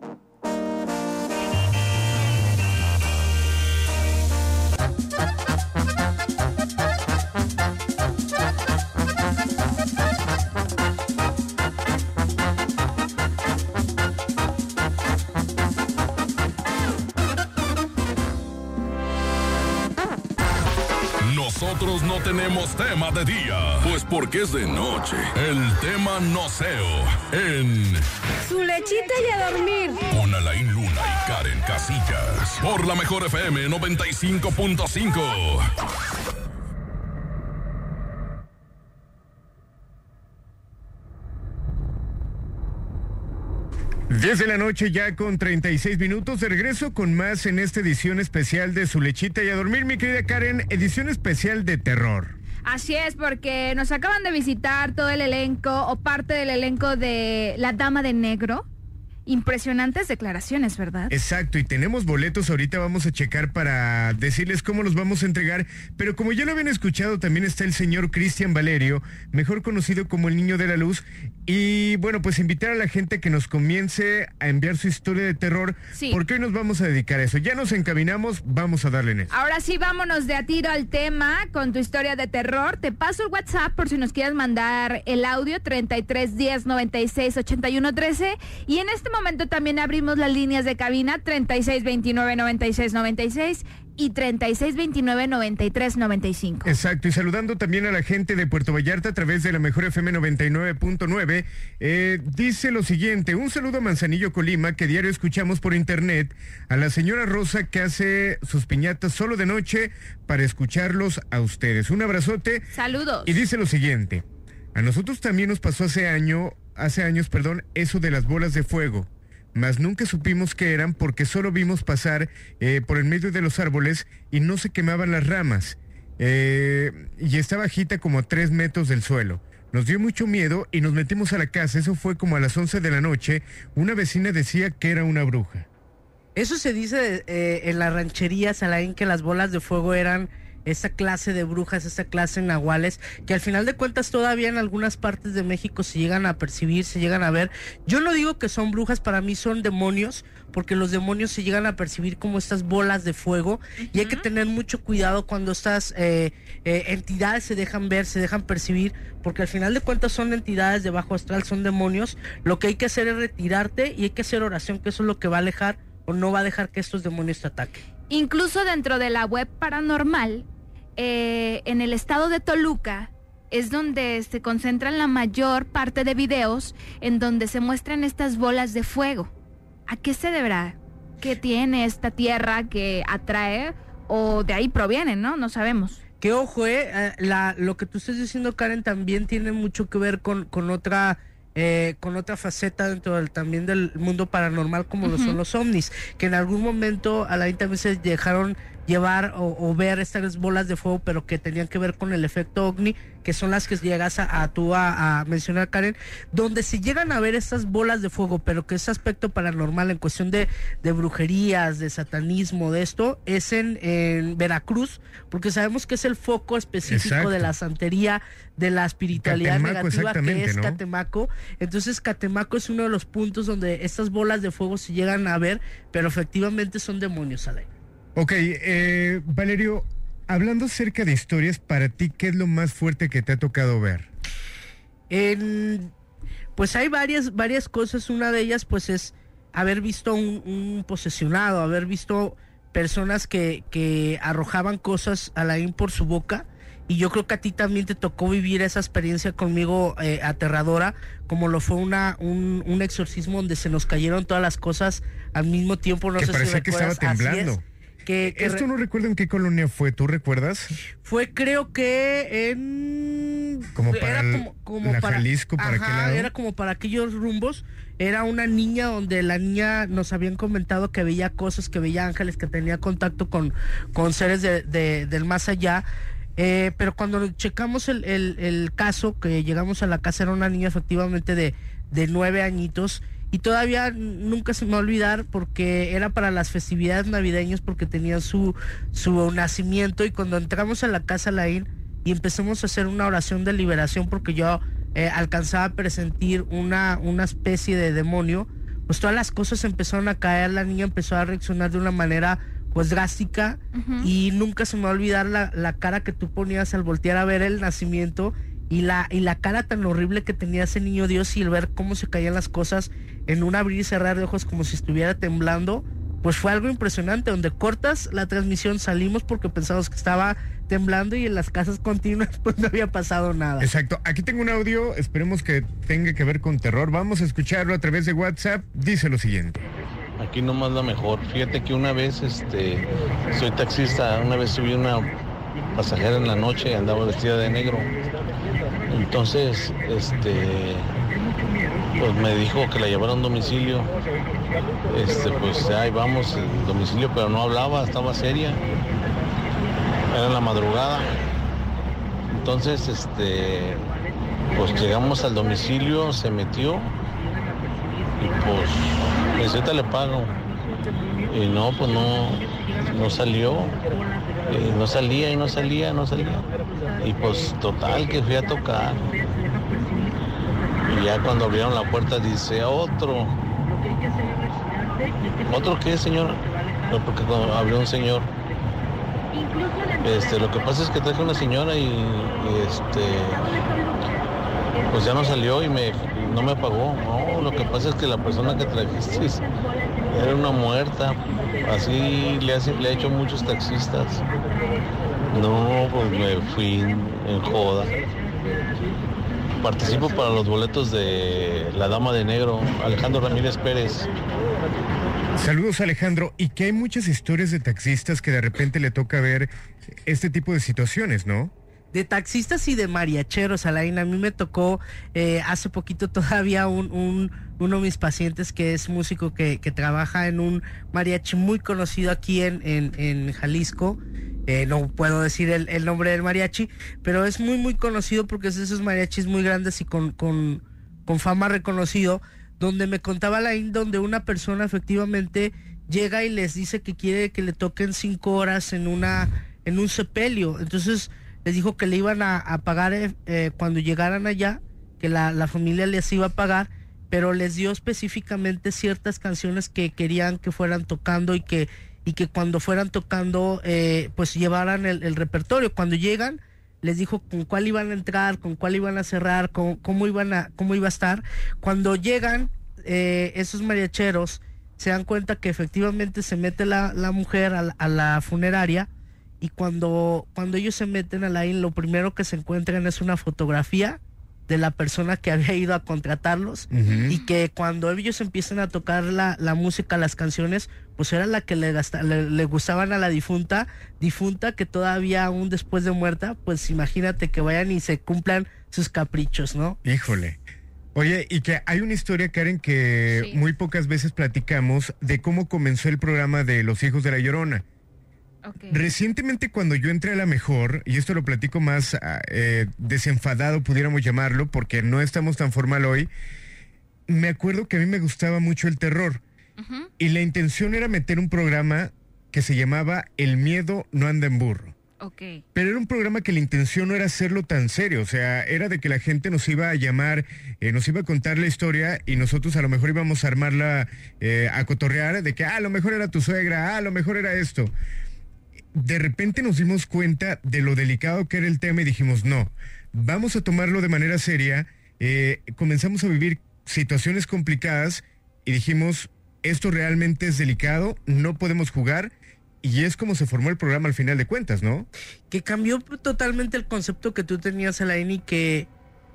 Nosotros no tenemos tema de día, pues porque es de noche. El tema noceo en Su lechita y a dormir. con Alain Luna y Karen Casillas. Por la mejor FM 95.5. 10 de la noche ya con 36 minutos. De regreso con más en esta edición especial de Su Lechita y a Dormir, mi querida Karen. Edición especial de terror. Así es, porque nos acaban de visitar todo el elenco o parte del elenco de La Dama de Negro. Impresionantes declaraciones, ¿verdad? Exacto, y tenemos boletos. Ahorita vamos a checar para decirles cómo los vamos a entregar. Pero como ya lo habían escuchado, también está el señor Cristian Valerio, mejor conocido como el Niño de la Luz. Y bueno, pues invitar a la gente que nos comience a enviar su historia de terror. Sí. Porque hoy nos vamos a dedicar a eso. Ya nos encaminamos, vamos a darle en eso. Ahora sí, vámonos de a tiro al tema con tu historia de terror. Te paso el WhatsApp por si nos quieres mandar el audio 33 10 96 81 13. Y en este momento también abrimos las líneas de cabina 36 29 96 96 y 36 29 93 95. Exacto, y saludando también a la gente de Puerto Vallarta a través de la mejor FM 99.9, eh, dice lo siguiente, un saludo a Manzanillo Colima, que diario escuchamos por internet, a la señora Rosa que hace sus piñatas solo de noche para escucharlos a ustedes. Un abrazote. Saludos. Y dice lo siguiente, a nosotros también nos pasó hace año, hace años, perdón, eso de las bolas de fuego. Mas nunca supimos qué eran porque solo vimos pasar eh, por el medio de los árboles y no se quemaban las ramas. Eh, y está bajita como a tres metros del suelo. Nos dio mucho miedo y nos metimos a la casa. Eso fue como a las 11 de la noche. Una vecina decía que era una bruja. Eso se dice eh, en las rancherías, Alain, que las bolas de fuego eran esa clase de brujas, esa clase de nahuales, que al final de cuentas todavía en algunas partes de México se llegan a percibir, se llegan a ver. Yo no digo que son brujas, para mí son demonios, porque los demonios se llegan a percibir como estas bolas de fuego y hay que tener mucho cuidado cuando estas eh, eh, entidades se dejan ver, se dejan percibir, porque al final de cuentas son entidades de bajo astral, son demonios. Lo que hay que hacer es retirarte y hay que hacer oración, que eso es lo que va a alejar o no va a dejar que estos demonios te ataquen. Incluso dentro de la web paranormal, eh, en el estado de Toluca, es donde se concentran la mayor parte de videos en donde se muestran estas bolas de fuego. ¿A qué se deberá? ¿Qué tiene esta tierra que atrae o de ahí proviene, no? No sabemos. Que ojo, eh, eh, la, lo que tú estás diciendo, Karen, también tiene mucho que ver con, con otra eh, con otra faceta dentro del, también del mundo paranormal como lo son los ovnis, que en algún momento a la gente también se dejaron llevar o, o ver estas bolas de fuego, pero que tenían que ver con el efecto ovni, que son las que llegas a, a tú a, a mencionar, Karen, donde se llegan a ver estas bolas de fuego, pero que ese aspecto paranormal en cuestión de, de brujerías, de satanismo, de esto, es en, en Veracruz, porque sabemos que es el foco específico Exacto. de la santería, de la espiritualidad Catemaco, negativa que es ¿no? Catemaco. Entonces Catemaco es uno de los puntos donde estas bolas de fuego se llegan a ver, pero efectivamente son demonios, Ale. Ok, eh, Valerio, hablando acerca de historias, para ti, ¿qué es lo más fuerte que te ha tocado ver? En- pues hay varias, varias cosas. Una de ellas, pues, es haber visto un, un posesionado, haber visto personas que, que arrojaban cosas a la in por su boca. Y yo creo que a ti también te tocó vivir esa experiencia conmigo eh, aterradora, como lo fue una, un, un exorcismo donde se nos cayeron todas las cosas al mismo tiempo. No que sé parecía si que estaba recuerdas. Así es. temblando. Que, que Esto no recuerdo en qué colonia fue, ¿tú recuerdas? fue creo que en Como para era como, como la para Jalisco, para Ajá, aquel lado. era como para aquellos rumbos era una niña donde la niña nos habían comentado que veía cosas que veía ángeles que tenía contacto con con seres de- de- del más allá Eh, pero cuando checamos el, el- el caso que llegamos a la casa era una niña efectivamente de de nueve añitos y todavía nunca se me va a olvidar porque era para las festividades navideñas porque tenía su, su nacimiento y cuando entramos a la casa Laín y empezamos a hacer una oración de liberación porque yo eh, alcanzaba a presentir una, una especie de demonio, pues todas las cosas empezaron a caer, la niña empezó a reaccionar de una manera pues drástica y nunca se me va a olvidar la, la cara que tú ponías al voltear a ver el nacimiento y la, y la cara tan horrible que tenía ese niño Dios y el ver cómo se caían las cosas en un abrir y cerrar de ojos como si estuviera temblando, pues fue algo impresionante, donde cortas la transmisión salimos porque pensamos que estaba temblando y en las casas continuas pues no había pasado nada. Exacto. Aquí tengo un audio, esperemos que tenga que ver con terror. Vamos a escucharlo a través de WhatsApp. Dice lo siguiente. Aquí nomás la mejor. Fíjate que una vez, este, soy taxista, una vez subí una pasajera en la noche y andaba vestida de negro. Entonces, este, pues me dijo que la llevara a un domicilio. Este, pues ahí vamos, el domicilio, pero no hablaba, estaba seria. Era la madrugada. Entonces, este, pues llegamos al domicilio, se metió y pues, pues ahorita le pago. Y no, pues no, no salió. Y no salía y no salía, no salía. Y pues total que fui a tocar. Y ya cuando abrieron la puerta dice otro. ¿Otro qué, señor? No, porque cuando abrió un señor. Este, lo que pasa es que traje una señora y, este pues ya no salió y me no me pagó. No, lo que pasa es que la persona que trajiste era una muerta. Así le, hace, le ha hecho muchos taxistas. No, pues me fui en joda. Participo para los boletos de La Dama de Negro, Alejandro Ramírez Pérez. Saludos Alejandro. Y que hay muchas historias de taxistas que de repente le toca ver este tipo de situaciones, ¿no? de taxistas y de mariacheros, Alain. A mí me tocó eh, hace poquito todavía un, un- uno de mis pacientes que es músico que, que trabaja en un mariachi muy conocido aquí en, en, en Jalisco. Eh, no puedo decir el, nombre del mariachi, pero es muy, muy conocido porque es de esos mariachis muy grandes y con, con, fama reconocido, donde me contaba Alain, donde una persona efectivamente llega y les dice que quiere que le toquen cinco horas en una en un sepelio. Entonces les dijo que le iban a, a pagar eh, eh, cuando llegaran allá, que la, la familia les iba a pagar, pero les dio específicamente ciertas canciones que querían que fueran tocando y que y que cuando fueran tocando eh, pues llevaran el, el repertorio. Cuando llegan les dijo con cuál iban a entrar, con cuál iban a cerrar, con, cómo iban a cómo iba a estar. Cuando llegan eh, esos mariacheros se dan cuenta que efectivamente se mete la, la mujer a la- a la funeraria y cuando, cuando ellos se meten a la IN, lo primero que se encuentran es una fotografía de la persona que había ido a contratarlos y que cuando ellos empiezan a tocar la, la música, las canciones, pues era la que le, gasta- le, le gustaban a la difunta, difunta que todavía aún después de muerta, pues imagínate que vayan y se cumplan sus caprichos, ¿no? Híjole. Oye, y que hay una historia, Karen, que Sí. muy pocas veces platicamos de cómo comenzó el programa de Los Hijos de la Llorona. Recientemente cuando yo entré a la mejor, y esto lo platico más ah, eh, desenfadado, pudiéramos llamarlo, porque no estamos tan formal hoy, me acuerdo que a mí me gustaba mucho el terror. Y la intención era meter un programa que se llamaba El miedo no anda en burro. Ok. Pero era un programa que la intención no era hacerlo tan serio, o sea, era de que la gente nos iba a llamar, eh, nos iba a contar la historia y nosotros a lo mejor íbamos a armarla, eh, a cotorrear, de que ah, a lo mejor era tu suegra, ah, a lo mejor era esto. De repente nos dimos cuenta de lo delicado que era el tema y dijimos, no, vamos a tomarlo de manera seria, eh, comenzamos a vivir situaciones complicadas y dijimos, esto realmente es delicado, no podemos jugar. Y es como se formó el programa al final de cuentas, ¿no? que cambió totalmente el concepto que tú tenías, Alain, que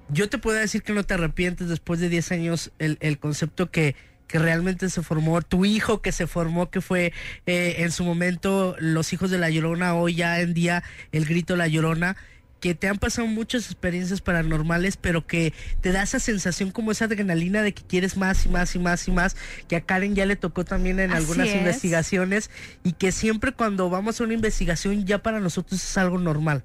yo te puedo decir que no te arrepientes después de 10 años el, el concepto que, que realmente se formó, tu hijo que se formó, que fue eh, en su momento los hijos de la Llorona, hoy ya en día el grito La Llorona, que te han pasado muchas experiencias paranormales, pero que te da esa sensación como esa adrenalina de que quieres más y más y más y más, que a Karen ya le tocó también en Así algunas es. investigaciones y que siempre cuando vamos a una investigación ya para nosotros es algo normal,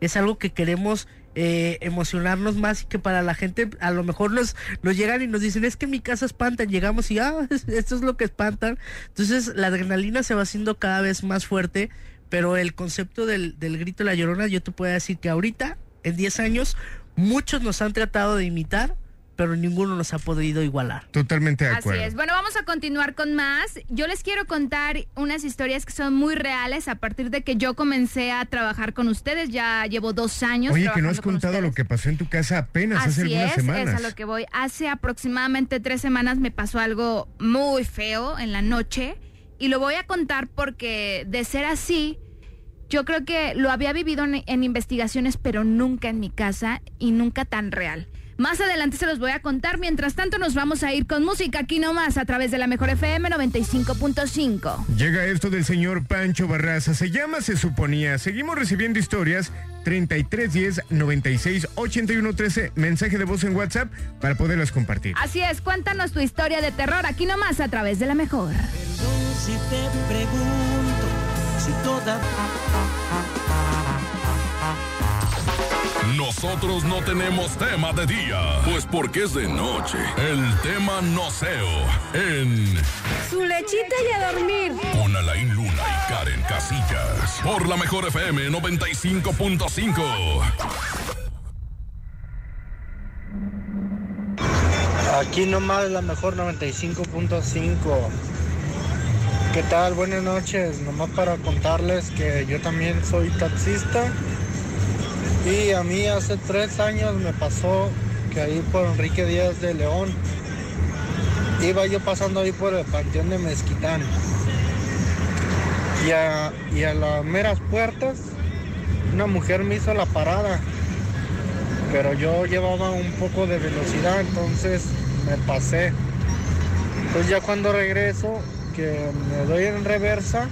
es algo que queremos eh, emocionarnos más y que para la gente a lo mejor nos, nos llegan y nos dicen es que en mi casa espantan, llegamos y ah, esto es lo que espantan, entonces la adrenalina se va haciendo cada vez más fuerte, pero el concepto del, del grito de la llorona yo te puedo decir que ahorita, en 10 años, muchos nos han tratado de imitar, pero ninguno nos ha podido igualar. Totalmente de Así acuerdo. es. Bueno, vamos a continuar con más. Yo les quiero contar unas historias que son muy reales a partir de que yo comencé a trabajar con ustedes. Ya llevo dos años. Oye, que no has con contado lo que pasó en tu casa apenas hace Así algunas es, semanas. es a lo que voy. Hace aproximadamente tres semanas me pasó algo muy feo en la noche y lo voy a contar porque de ser así, yo creo que lo había vivido en, investigaciones, pero nunca en mi casa y nunca tan real. Más adelante se los voy a contar. Mientras tanto, nos vamos a ir con música aquí nomás a través de la Mejor FM 95.5. Llega esto del señor Pancho Barraza. Se llama Se Suponía. Seguimos recibiendo historias. 3310 96 81 13. Mensaje de voz en WhatsApp para poderlas compartir. Así es, cuéntanos tu historia de terror aquí nomás a través de la Mejor. Si te pregunto si toda Nosotros no tenemos tema de día, pues porque es de noche. El tema noceo en Su lechita y a dormir. con Alain Luna y Karen Casillas. Por la mejor FM 95.5. Aquí nomás la mejor 95.5. ¿Qué tal? Buenas noches. Nomás para contarles que yo también soy taxista. Y a mí hace tres años me pasó que ahí por Enrique Díaz de León iba yo pasando ahí por el Panteón de Mezquitán. Y a, y a las meras puertas una mujer me hizo la parada pero yo llevaba un poco de velocidad, entonces me pasé. Entonces ya cuando regreso, que me doy en reversa,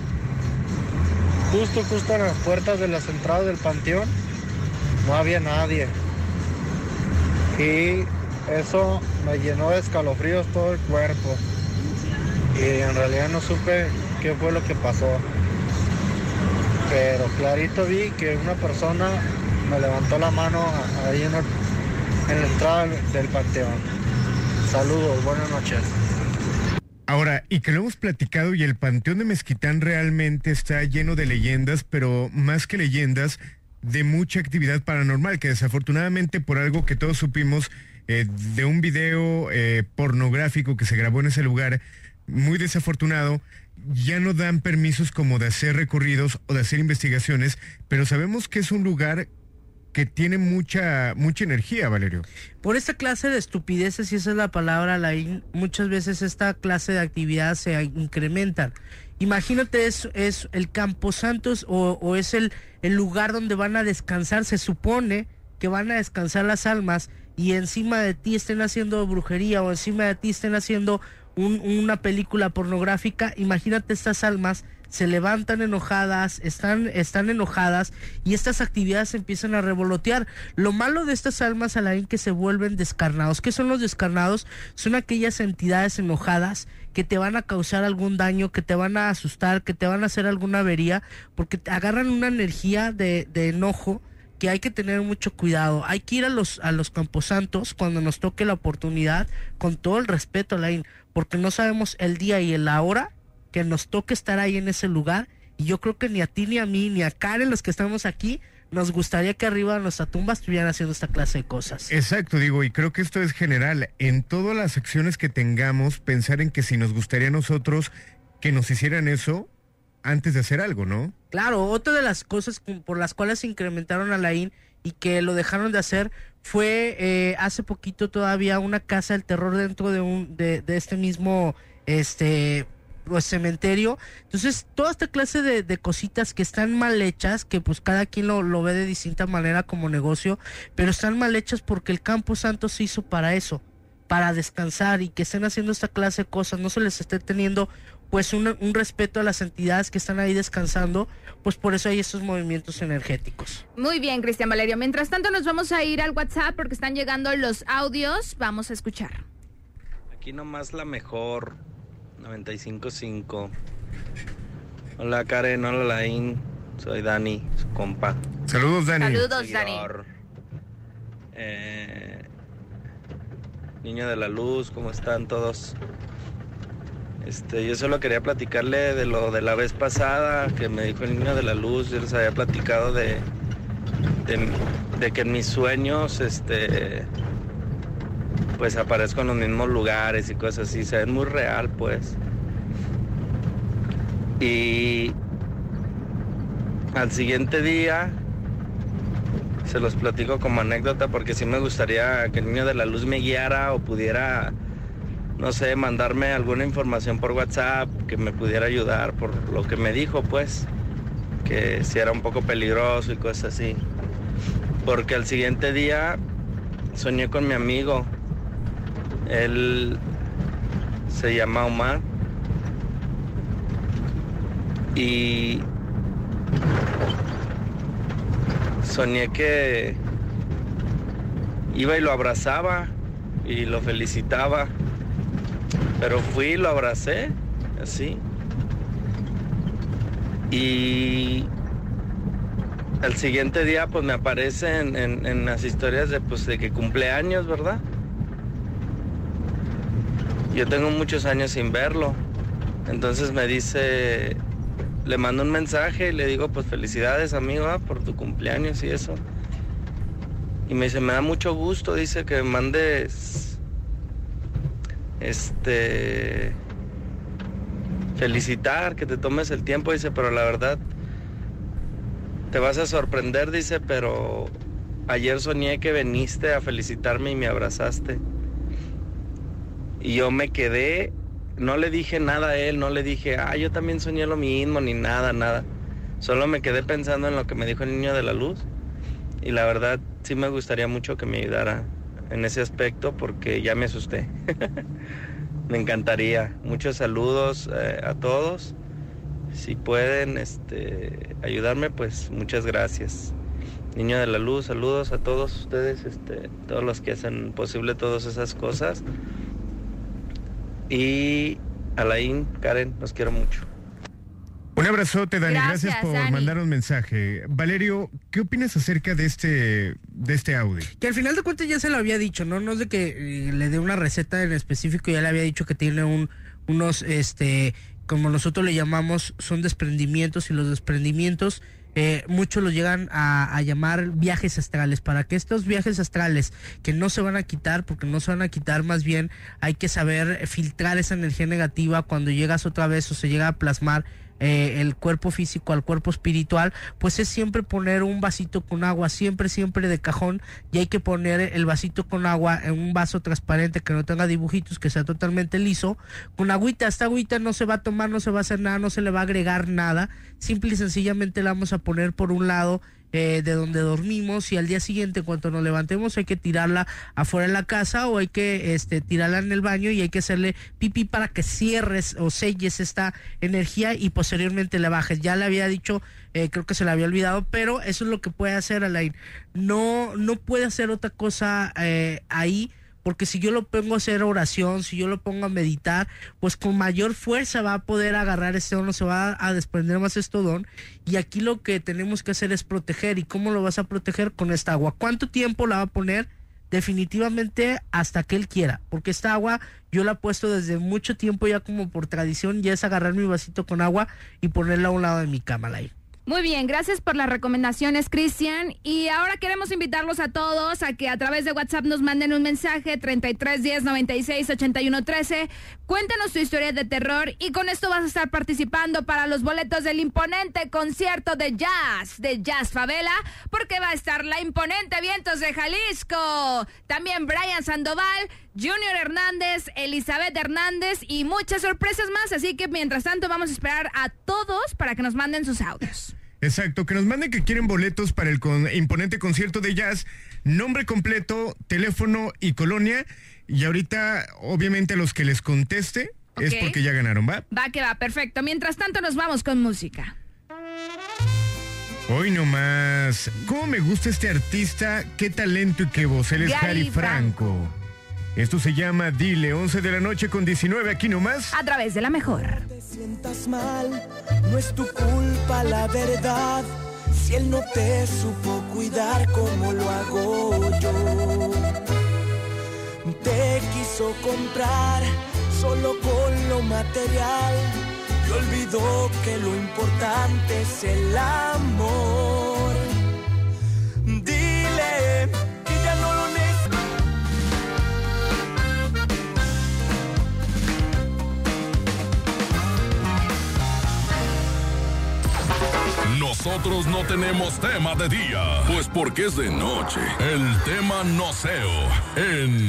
justo, justo en las puertas de las entradas del panteón, no había nadie. Y eso me llenó de escalofríos todo el cuerpo. Y en realidad no supe qué fue lo que pasó. Pero clarito vi que una persona me levantó la mano ahí en, el- en la entrada del- panteón. Saludos, buenas noches. Ahora, y que lo hemos platicado y el Panteón de Mezquitán realmente está lleno de leyendas, pero más que leyendas, de mucha actividad paranormal, que desafortunadamente por algo que todos supimos eh, de un video eh, pornográfico que se grabó en ese lugar, muy desafortunado, ya no dan permisos como de hacer recorridos o de hacer investigaciones, pero sabemos que es un lugar que tiene mucha, mucha energía, Valerio. Por esta clase de estupideces, y esa es la palabra, Laín, muchas veces esta clase de actividades se incrementan. Imagínate, es, es el Campo Santos o, es el, el lugar donde van a descansar, se supone que van a descansar las almas y encima de ti estén haciendo brujería o encima de ti estén haciendo un- una película pornográfica, imagínate estas almas se levantan enojadas, están, están enojadas y estas actividades empiezan a revolotear. Lo malo de estas almas, Alain, que se vuelven descarnados. ¿Qué son los descarnados? Son aquellas entidades enojadas que te van a causar algún daño, que te van a asustar, que te van a hacer alguna avería, porque te agarran una energía de, enojo que hay que tener mucho cuidado. Hay que ir a los, a los camposantos cuando nos toque la oportunidad, con todo el respeto, Alain, porque no sabemos el día y la hora que nos toque estar ahí en ese lugar. Y yo creo que ni a ti, ni a mí, ni a Karen, los que estamos aquí, nos gustaría que arriba de nuestra tumba estuvieran haciendo esta clase de cosas. Exacto, digo, y creo que esto es general. En todas las acciones que tengamos, pensar en que si nos gustaría a nosotros que nos hicieran eso antes de hacer algo, ¿no? Claro, otra de las cosas por las cuales se incrementaron a la IN y que lo dejaron de hacer fue eh, hace poquito todavía una casa del terror dentro de un de, de este mismo este pues, cementerio. Entonces, toda esta clase de, de cositas que están mal hechas, que pues cada quien lo, lo ve de distinta manera como negocio, pero están mal hechas porque el Campo Santo se hizo para eso, para descansar y que estén haciendo esta clase de cosas, no se les esté teniendo pues un, un respeto a las entidades que están ahí descansando, pues por eso hay estos movimientos energéticos. Muy bien, Cristian Valerio. Mientras tanto nos vamos a ir al WhatsApp porque están llegando los audios. Vamos a escuchar. Aquí nomás la mejor, 95.5. Hola Karen, hola Laín, soy Dani, su compa. Saludos, Dani. Saludos, Dani. Eh, niño de la luz, ¿cómo están todos? Este, yo solo quería platicarle de lo de la vez pasada que me dijo el niño de la luz. Yo les había platicado de, de, de que en mis sueños, este, pues aparezco en los mismos lugares y cosas así. Se muy real, pues. Y al siguiente día se los platico como anécdota porque sí me gustaría que el niño de la luz me guiara o pudiera, no sé, mandarme alguna información por WhatsApp que me pudiera ayudar por lo que me dijo, pues, que si era un poco peligroso y cosas así. Porque al siguiente día soñé con mi amigo. Él se llama Omar. Y soñé que iba y lo abrazaba y lo felicitaba. Pero fui y lo abracé, así. Y al siguiente día pues me aparece en, en- en las historias de, pues, de que cumpleaños, ¿verdad? Yo tengo muchos años sin verlo. Entonces me dice, le mando un mensaje y le digo, pues felicidades amigo ah, por tu cumpleaños y eso. Y me dice, me da mucho gusto, dice que mandes, este, felicitar, que te tomes el tiempo, dice, pero la verdad, te vas a sorprender, dice, pero ayer soñé que viniste a felicitarme y me abrazaste. Y yo me quedé, no le dije nada a él, no le dije, ah, yo también soñé lo mismo, ni nada, nada. Solo me quedé pensando en lo que me dijo el niño de la luz. Y la verdad, sí me gustaría mucho que me ayudara en ese aspecto porque ya me asusté. me encantaría. Muchos saludos eh, a todos. Si pueden este, ayudarme, pues muchas gracias. Niño de la luz, saludos a todos ustedes, este, todos los que hacen posible todas esas cosas. Y Alain, Karen, los quiero mucho. Un abrazote, Dani. Gracias, Gracias, por Dani. mandar un mensaje. Valerio, ¿qué opinas acerca de este, de este audio? Que al final de cuentas ya se lo había dicho, ¿no? No es de que eh, le dé una receta en específico, ya le había dicho que tiene un, unos, este, como nosotros le llamamos, son desprendimientos y los desprendimientos eh, muchos los llegan a, a llamar viajes astrales. Para que estos viajes astrales que no se van a quitar, porque no se van a quitar, más bien hay que saber filtrar esa energía negativa cuando llegas otra vez o se llega a plasmar eh, el cuerpo físico al cuerpo espiritual, pues es siempre poner un vasito con agua, siempre, siempre de cajón, y hay que poner el vasito con agua en un vaso transparente que no tenga dibujitos, que sea totalmente liso, con agüita, esta agüita no se va a tomar, no se va a hacer nada, no se le va a agregar nada, simple y sencillamente la vamos a poner por un lado eh, de donde dormimos y al día siguiente cuando nos levantemos hay que tirarla afuera de la casa o hay que este tirarla en el baño y hay que hacerle pipí para que cierres o selles esta energía y posteriormente le bajes. Ya le había dicho, eh, creo que se le había olvidado, pero eso es lo que puede hacer Alain. No, no puede hacer otra cosa eh, ahí porque si yo lo pongo a hacer oración, si yo lo pongo a meditar, pues con mayor fuerza va a poder agarrar este don, se va a desprender más este don. Y aquí lo que tenemos que hacer es proteger. ¿Y cómo lo vas a proteger? Con esta agua. ¿Cuánto tiempo la va a poner? Definitivamente hasta que él quiera, porque esta agua yo la he puesto desde mucho tiempo ya como por tradición, ya es agarrar mi vasito con agua y ponerla a un lado de mi cama. Muy bien, gracias por las recomendaciones, Cristian. Y ahora queremos invitarlos a todos a que a través de WhatsApp nos manden un mensaje 33 10 96 81 13. Cuéntanos tu historia de terror y con esto vas a estar participando para los boletos del imponente concierto de jazz de Jazz Favela, porque va a estar la imponente Vientos de Jalisco. También Brian Sandoval, Junior Hernández, Elizabeth Hernández y muchas sorpresas más. Así que mientras tanto vamos a esperar a todos para que nos manden sus audios. Exacto, que nos manden que quieren boletos para el con- imponente concierto de jazz, nombre completo, teléfono y colonia. Y ahorita, obviamente, a los que les conteste es porque ya ganaron, ¿va? Va que va, perfecto. Mientras tanto nos vamos con música. Hoy nomás. ¿Cómo me gusta este artista? Qué talento y qué voz. Él es Gary Harry Franco. Esto se llama Dile, 11 de la noche con 19 aquí nomás. A través de la mejor. sientas mal, no es tu culpa la verdad. Si él no te supo cuidar como lo hago yo, te quiso comprar solo con lo material y olvidó que lo importante es el amor. Nosotros no tenemos tema de día, pues porque es de noche. El tema noceo en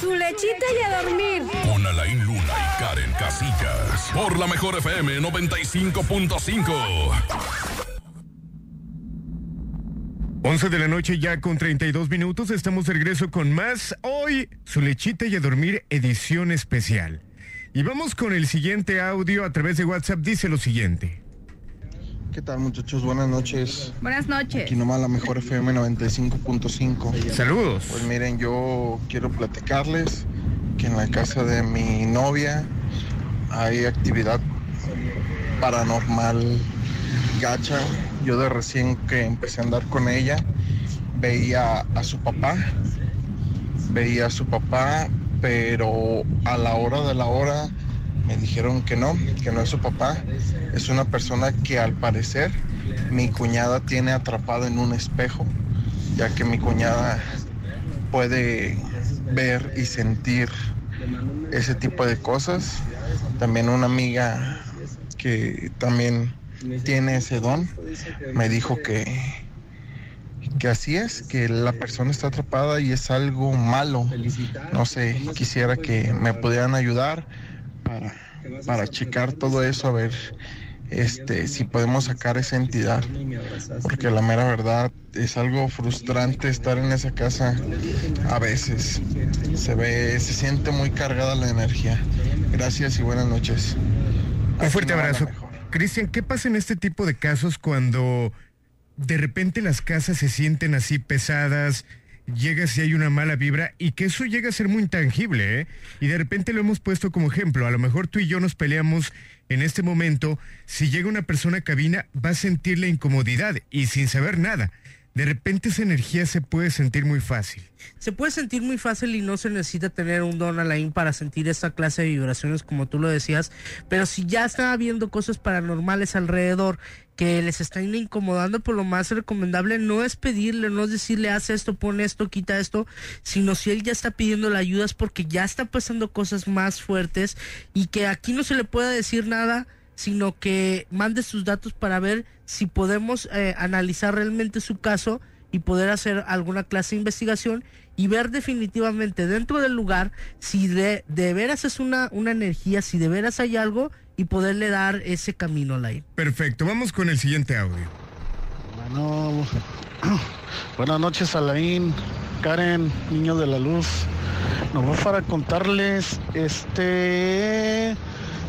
Su lechita y a dormir. con Alain Luna y Karen Casillas. Por la mejor FM 95.5. 11 de la noche ya con 32 minutos. Estamos de regreso con más. Hoy, su lechita y a dormir edición especial. Y vamos con el siguiente audio a través de WhatsApp. Dice lo siguiente. ¿Qué tal muchachos? Buenas noches. Buenas noches. Aquí nomás la mejor FM 95.5. Saludos. Pues miren, yo quiero platicarles que en la casa de mi novia hay actividad paranormal gacha. Yo de recién que empecé a andar con ella, veía a su papá, veía a su papá, pero a la hora de la hora me dijeron que no, que no es su papá, es una persona que al parecer mi cuñada tiene atrapado en un espejo, ya que mi cuñada puede ver y sentir ese tipo de cosas. También una amiga que también tiene ese don me dijo que que así es, que la persona está atrapada y es algo malo. No sé, quisiera que me pudieran ayudar para, para checar todo eso, a ver este, si podemos sacar esa entidad. Porque la mera verdad es algo frustrante estar en esa casa a veces. Se ve, se siente muy cargada la energía. Gracias y buenas noches. Un fuerte abrazo. Cristian, ¿qué pasa en este tipo de casos cuando de repente las casas se sienten así pesadas? Llegas y hay una mala vibra y que eso llega a ser muy intangible, ¿eh? Y de repente lo hemos puesto como ejemplo. A lo mejor tú y yo nos peleamos en este momento. Si llega una persona a cabina, va a sentir la incomodidad y sin saber nada. De repente esa energía se puede sentir muy fácil. Se puede sentir muy fácil y no se necesita tener un don Alain para sentir esta clase de vibraciones como tú lo decías, pero si ya está habiendo cosas paranormales alrededor que les están incomodando, por lo más recomendable no es pedirle, no es decirle haz esto, pon esto, quita esto, sino si él ya está pidiendo la ayuda es porque ya está pasando cosas más fuertes y que aquí no se le pueda decir nada sino que mande sus datos para ver si podemos eh, analizar realmente su caso y poder hacer alguna clase de investigación y ver definitivamente dentro del lugar si de, de veras es una, una energía, si de veras hay algo y poderle dar ese camino al aire. Perfecto, vamos con el siguiente audio. Bueno, buenas noches Alain, Karen, niño de la luz. Nos voy para contarles, este,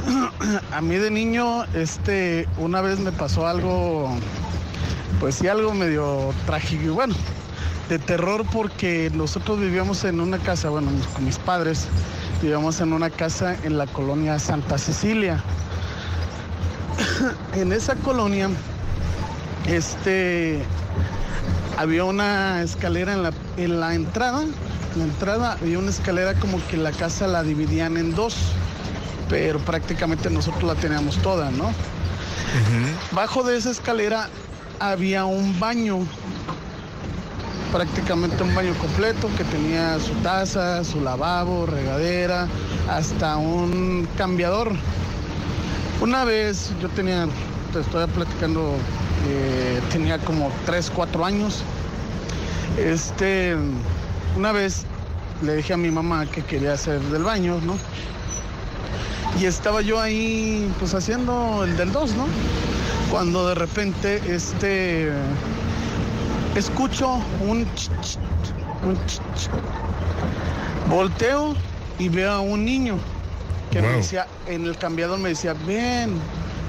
a mí de niño, este, una vez me pasó algo, pues sí, algo medio trágico, bueno, de terror porque nosotros vivíamos en una casa, bueno, con mis padres, vivíamos en una casa en la colonia Santa Cecilia. en esa colonia, este, había una escalera en la, en la entrada. En la entrada había una escalera como que la casa la dividían en dos, pero prácticamente nosotros la teníamos toda, ¿no? Bajo de esa escalera había un baño, prácticamente un baño completo que tenía su taza, su lavabo, regadera, hasta un cambiador. Una vez yo tenía, te estoy platicando, eh, tenía como 3, 4 años. Este, una vez le dije a mi mamá que quería hacer del baño, ¿no? Y estaba yo ahí, pues haciendo el del 2, ¿no? Cuando de repente este escucho un, ch, ch, un ch, volteo y veo a un niño que me decía en el cambiador me decía ven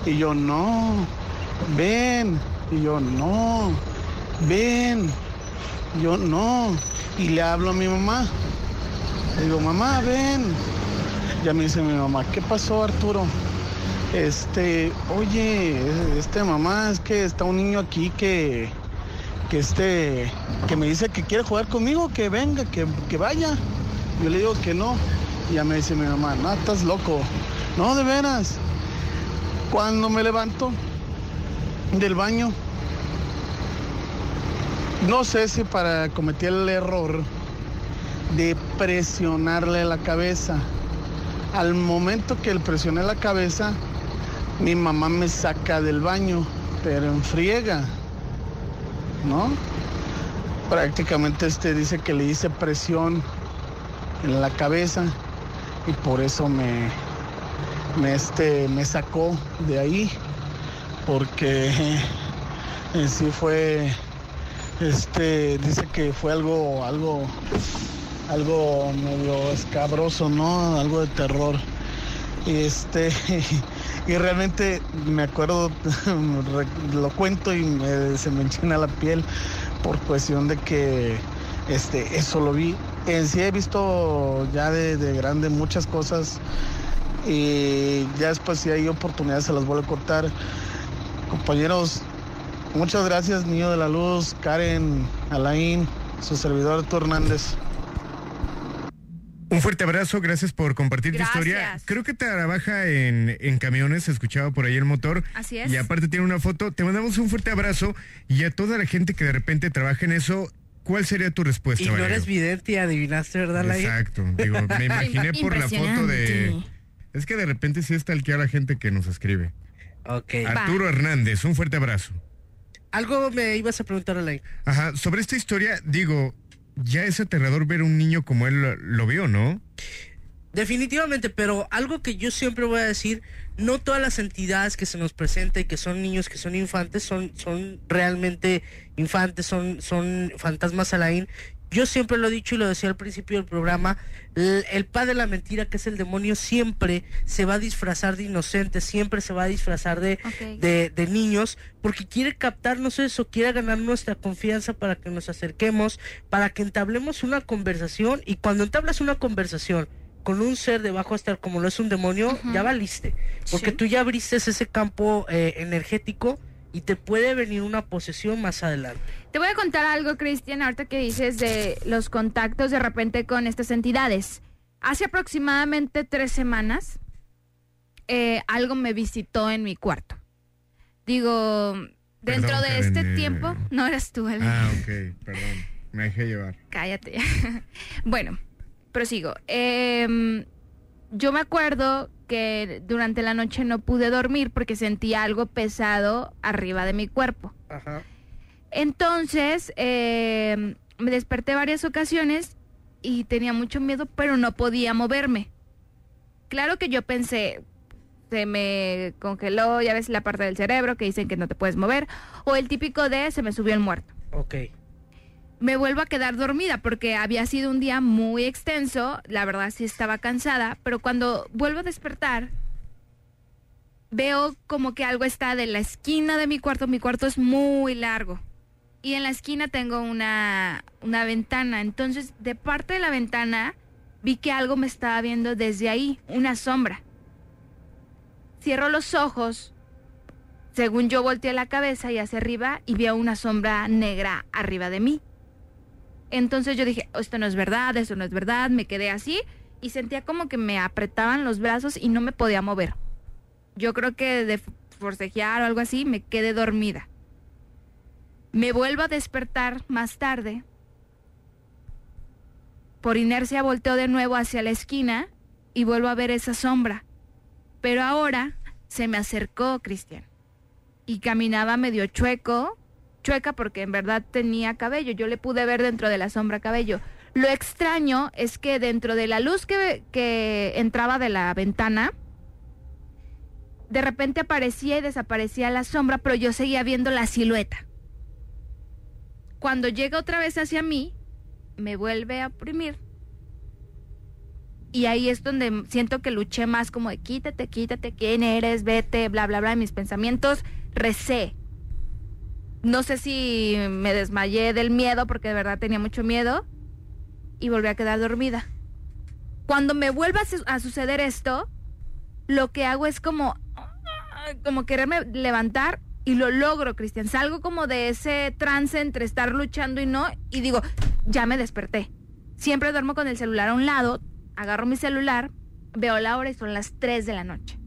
y yo no ven y yo no ven yo no y le hablo a mi mamá. Le digo mamá ven ya me dice mi mamá qué pasó Arturo este oye este mamá es que está un niño aquí que que este que me dice que quiere jugar conmigo que venga que, que vaya. Yo le digo que no. Y ya me dice mi mamá no estás loco no de veras cuando me levanto del baño no sé si para cometí el error de presionarle la cabeza. Al momento que le presioné la cabeza, mi mamá me saca del baño, pero en friega, ¿no? Prácticamente este dice que le hice presión en la cabeza y por eso me, me, este, me sacó de ahí, porque en sí fue este dice que fue algo algo algo medio escabroso no algo de terror este y realmente me acuerdo lo cuento y me- se me enchina la piel por cuestión de que este eso lo vi en sí he visto ya de, de grande muchas cosas y ya después si hay oportunidad se las vuelvo a cortar compañeros Muchas gracias, Niño de la Luz, Karen, Alain, su servidor Arturo Hernández. Un fuerte abrazo, gracias por compartir Gracias. tu historia. Creo que trabaja en, en camiones, escuchaba por ahí el motor. Así es. Y aparte tiene una foto. Te mandamos un fuerte abrazo y a toda la gente que de repente trabaja en eso, ¿cuál sería tu respuesta? Y no Valerio? eres vidente y adivinaste, ¿verdad, Lai? Exacto. Digo, me imaginé por la foto de. Es que de repente sí está a la gente que nos escribe. Ok. Arturo Hernández, un fuerte abrazo. Algo me ibas a preguntar, Alain. Ajá, sobre esta historia, digo, ya es aterrador ver un niño como él lo, lo vio, ¿no? Definitivamente, pero algo que yo siempre voy a decir, no todas las entidades que se nos presentan y que son niños, que son infantes, son, son realmente infantes, son, son fantasmas Alain. Yo siempre lo he dicho y lo decía al principio del programa, el, el padre de la mentira, que es el demonio, siempre se va a disfrazar de inocente, siempre se va a disfrazar de, de, de niños, porque quiere captarnos eso, quiere ganar nuestra confianza para que nos acerquemos, para que entablemos una conversación y cuando entablas una conversación con un ser de bajo estar como lo es un demonio, ya valiste, porque Sí. tú ya abriste ese campo eh, energético y te puede venir una posesión más adelante. Te voy a contar algo, Cristian, ahorita que dices de los contactos de repente con estas entidades. Hace aproximadamente tres semanas, eh, algo me visitó en mi cuarto. Digo, dentro Perdón, de Karen, este eh. tiempo, no eras tú, Ale. Ah, ok, perdón. Me dejé llevar. Cállate. bueno, prosigo. Em, yo me acuerdo que durante la noche no pude dormir porque sentía algo pesado arriba de mi cuerpo. Ajá. Entonces, em, me desperté varias ocasiones y tenía mucho miedo, pero no podía moverme. Claro que yo pensé, se me congeló, ya ves la parte del cerebro que dicen que no te puedes mover, o el típico de se me subió el muerto Ok. Me vuelvo a quedar dormida porque había sido un día muy extenso, la verdad sí estaba cansada, pero cuando vuelvo a despertar, veo como que algo está de la esquina de mi cuarto, mi cuarto es muy largo, y en la esquina tengo una, una ventana, entonces de parte de la ventana vi que algo me estaba viendo desde ahí, una sombra. Cierro los ojos, según yo volteé la cabeza y hacia arriba y vi a una sombra negra arriba de mí. Entonces yo dije, "Oh, esto no es verdad, esto no es verdad, me quedé así y sentía como que me apretaban los brazos y no me podía mover. Yo creo que de forcejear o algo así me quedé dormida. Me vuelvo a despertar más tarde. Por inercia volteo de nuevo hacia la esquina y vuelvo a ver esa sombra. Pero ahora se me acercó Cristian y caminaba medio chueco, chueca porque en verdad tenía cabello, yo le pude ver dentro de la sombra cabello. Lo extraño es que dentro de la luz que, que entraba de la ventana, de repente aparecía y desaparecía la sombra, pero yo seguía viendo la silueta. Cuando llega otra vez hacia mí, me vuelve a oprimir. Y ahí es donde siento que luché más como de quítate, quítate, quién eres, vete, bla, bla, bla. Mis pensamientos recé. No sé si me desmayé del miedo, porque de verdad tenía mucho miedo, y volví a quedar dormida. Cuando me vuelva a, su- a suceder esto, lo que hago es como, como quererme levantar y lo logro, Cristian. Salgo como de ese trance entre estar luchando y no, y digo, ya me desperté. Siempre duermo con el celular a un lado, agarro mi celular, veo la hora y son las 3 de la noche.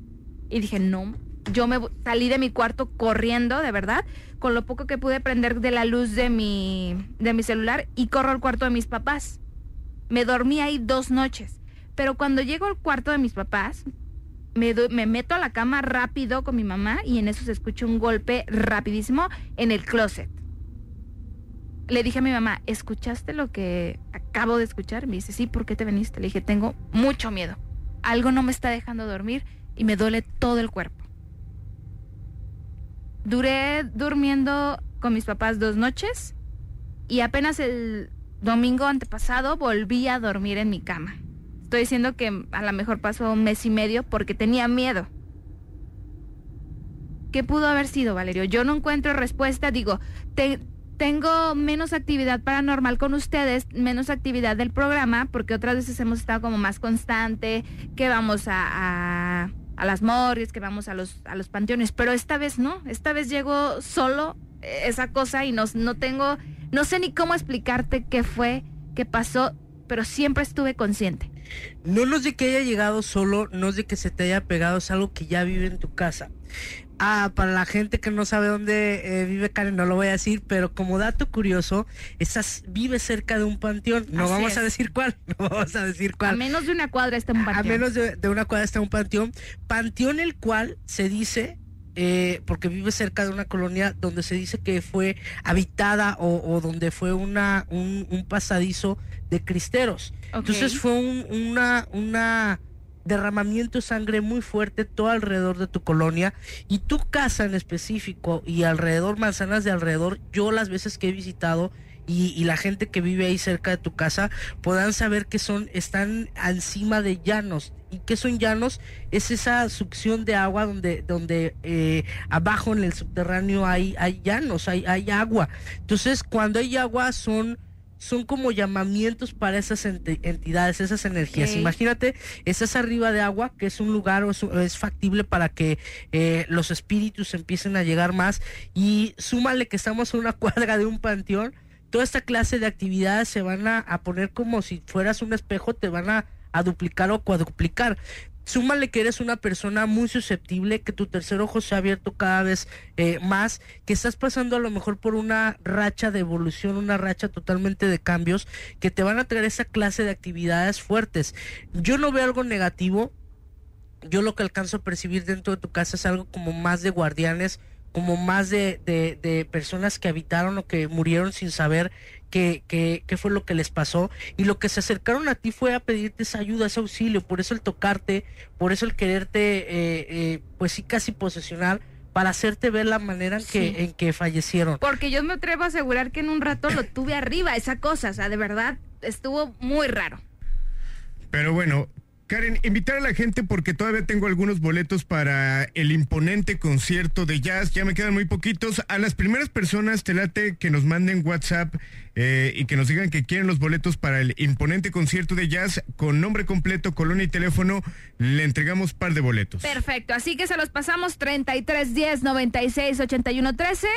Y dije, no, yo me salí de mi cuarto corriendo, de verdad, con lo poco que pude prender de la luz de mi, de mi celular y corro al cuarto de mis papás. Me dormí ahí dos noches. Pero cuando llego al cuarto de mis papás, me, me meto a la cama rápido con mi mamá y en eso se escucha un golpe rapidísimo en el closet. Le dije a mi mamá, ¿escuchaste lo que acabo de escuchar? Me dice, sí, ¿por qué te viniste? Le dije, tengo mucho miedo. Algo no me está dejando dormir y me duele todo el cuerpo. Duré durmiendo con mis papás dos noches y apenas el domingo antepasado volví a dormir en mi cama. Estoy diciendo que a lo mejor pasó un mes y medio porque tenía miedo. ¿Qué pudo haber sido, Valerio? Yo no encuentro respuesta. Digo, te- tengo menos actividad paranormal con ustedes, menos actividad del programa, porque otras veces hemos estado como más constante, que vamos a, a las morgues, que vamos a los, a los panteones, pero esta vez no, esta vez llegó solo eh, esa cosa y no, no tengo, no sé ni cómo explicarte qué fue, qué pasó, pero siempre estuve consciente. No nos de que haya llegado solo, no es de que se te haya pegado, es algo que ya vive en tu casa. Ah, para la gente que no sabe dónde eh, vive Karen, no lo voy a decir, pero como dato curioso, estás, vive cerca de un panteón. No Así vamos es. a decir cuál, no vamos a decir A cuál. menos de una cuadra está un A panteón. menos de, de una cuadra está un panteón. Panteón el cual se dice, eh, porque vive cerca de una colonia donde se dice que fue habitada o, o donde fue una, un, un pasadizo de cristeros. Entonces fue un, una, una derramamiento de sangre muy fuerte todo alrededor de tu colonia y tu casa en específico y alrededor, manzanas de alrededor, yo las veces que he visitado y, y la gente que vive ahí cerca de tu casa puedan saber que son, están encima de llanos. ¿Y qué son llanos? Es esa succión de agua donde, donde eh, abajo en el subterráneo hay, hay llanos, hay, hay agua. Entonces, cuando hay agua son son como llamamientos para esas enti- entidades, esas energías. Imagínate, estás arriba de agua, que es un lugar o es, es factible para que eh, los espíritus empiecen a llegar más. Y súmale que estamos en una cuadra de un panteón. Toda esta clase de actividades se van a, a poner como si fueras un espejo, te van a, a duplicar o cuadruplicar. Súmale que eres una persona muy susceptible, que tu tercer ojo se ha abierto cada vez eh, más, que estás pasando a lo mejor por una racha de evolución, una racha totalmente de cambios, que te van a traer esa clase de actividades fuertes. Yo no veo algo negativo, yo lo que alcanzo a percibir dentro de tu casa es algo como más de guardianes, como más de, de- de personas que habitaron o que murieron sin saber qué, qué, qué fue lo que les pasó. Y lo que se acercaron a ti fue a pedirte esa ayuda, ese auxilio. Por eso el tocarte, por eso el quererte, eh, eh, pues sí, casi posesionar, para hacerte ver la manera en que, Sí. en que fallecieron. Porque yo me atrevo a asegurar que en un rato lo tuve arriba, esa cosa, o sea, de verdad estuvo muy raro. Pero bueno, Karen, invitar a la gente porque todavía tengo algunos boletos para el imponente concierto de jazz. Ya me quedan muy poquitos. A las primeras personas, te late que nos manden WhatsApp eh, y que nos digan que quieren los boletos para el imponente concierto de jazz con nombre completo, colonia y teléfono. Le entregamos par de boletos. Perfecto, así que se los pasamos 33 10 96 81 13.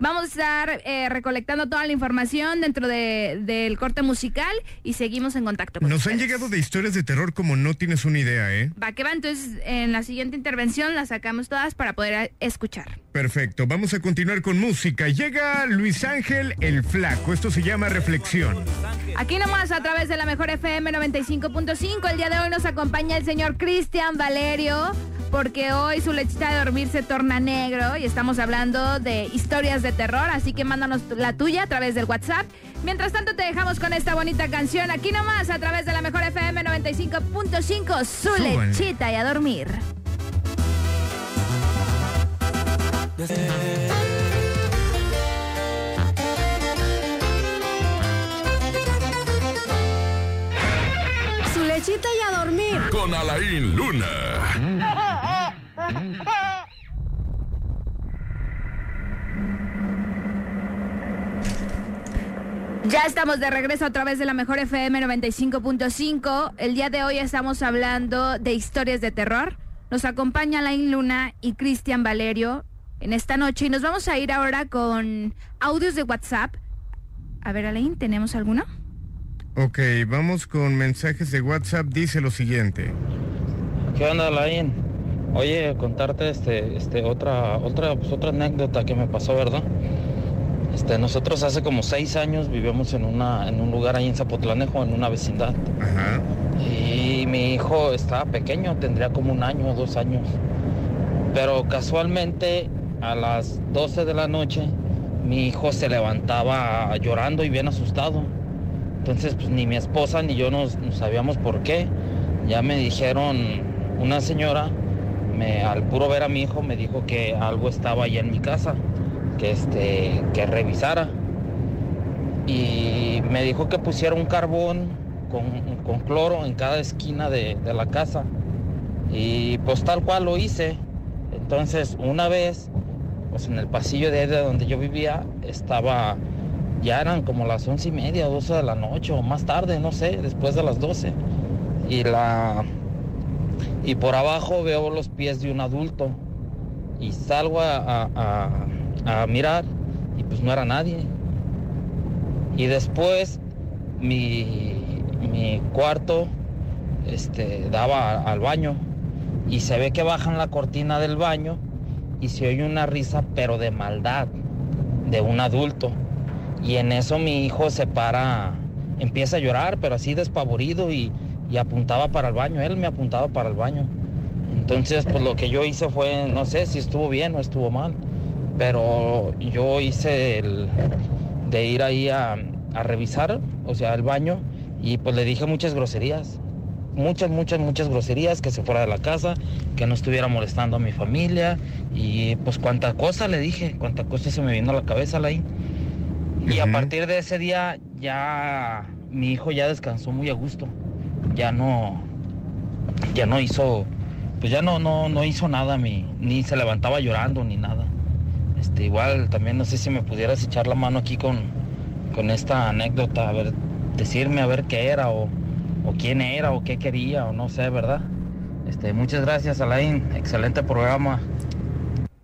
Vamos a estar eh, recolectando toda la información dentro de- del corte musical y seguimos en contacto con Nos han llegado de historias de terror como no tienes una idea, ¿eh? Va que va, entonces en la siguiente intervención las sacamos todas para poder eh, escuchar. Perfecto, vamos a continuar con música. Llega Luis Ángel el Flaco. Esto se llama Reflexión. Aquí nomás a través de la mejor FM 95.5. El día de hoy nos acompaña el señor Cristian Valerio, porque hoy su lechita de dormir se torna negro y estamos hablando de historias de terror, así que mándanos la tuya a través del WhatsApp. Mientras tanto te dejamos con esta bonita canción aquí nomás a través de la mejor FM 95.5, su lechita y a dormir. Lechita y a dormir. Con Alain Luna. Ya estamos de regreso a través de la mejor FM 95.5. El día de hoy estamos hablando de historias de terror. Nos acompaña Lain Luna y Cristian Valerio en esta noche y nos vamos a ir ahora con audios de WhatsApp. A ver, Alain, ¿tenemos alguno? Ok, vamos con mensajes de WhatsApp. Dice lo siguiente. ¿Qué onda, Lain? Oye, contarte este, este, otra, otra, pues, otra anécdota que me pasó, ¿verdad? Este, nosotros hace como seis años vivíamos en una, en un lugar ahí en Zapotlanejo, en una vecindad. Y mi hijo estaba pequeño, tendría como un año o dos años. Pero casualmente a las 12 de la noche mi hijo se levantaba llorando y bien asustado. Entonces, pues ni mi esposa ni yo nos, no sabíamos por qué. Ya me dijeron, una señora, al puro ver a mi hijo, me dijo que algo estaba allá en mi casa, que, este, que revisara. Y me dijo que pusiera un carbón con, con cloro en cada esquina de, la casa. Y pues tal cual lo hice. Entonces, una vez, pues en el pasillo de de donde yo vivía, estaba ya eran como las once y media, doce de la noche o más tarde, no sé, después de las doce. Y la y por abajo veo los pies de un adulto y salgo a, a- a- mirar y pues no era nadie. Y después mi, mi cuarto este, daba al baño y se ve que bajan la cortina del baño y se oye una risa pero de maldad de un adulto. Y en eso mi hijo se para, empieza a llorar, pero así despavorido y, y apuntaba para el baño. Él me apuntaba para el baño. Entonces, pues lo que yo hice fue, no sé si estuvo bien o estuvo mal, pero yo hice el de ir ahí a, a revisar, o sea, el baño, y pues le dije muchas groserías. Muchas, muchas, muchas groserías, que se fuera de la casa, que no estuviera molestando a mi familia, y pues cuánta cosa le dije, cuánta cosa se me vino a la cabeza ahí. Y a partir de ese día ya mi hijo ya descansó muy a gusto. Ya no ya no hizo pues ya no no no hizo nada mi ni se levantaba llorando ni nada. Este igual también no sé si me pudieras echar la mano aquí con con esta anécdota, a ver decirme a ver qué era o, o quién era o qué quería o no sé, ¿verdad? Este, muchas gracias, Alain. Excelente programa.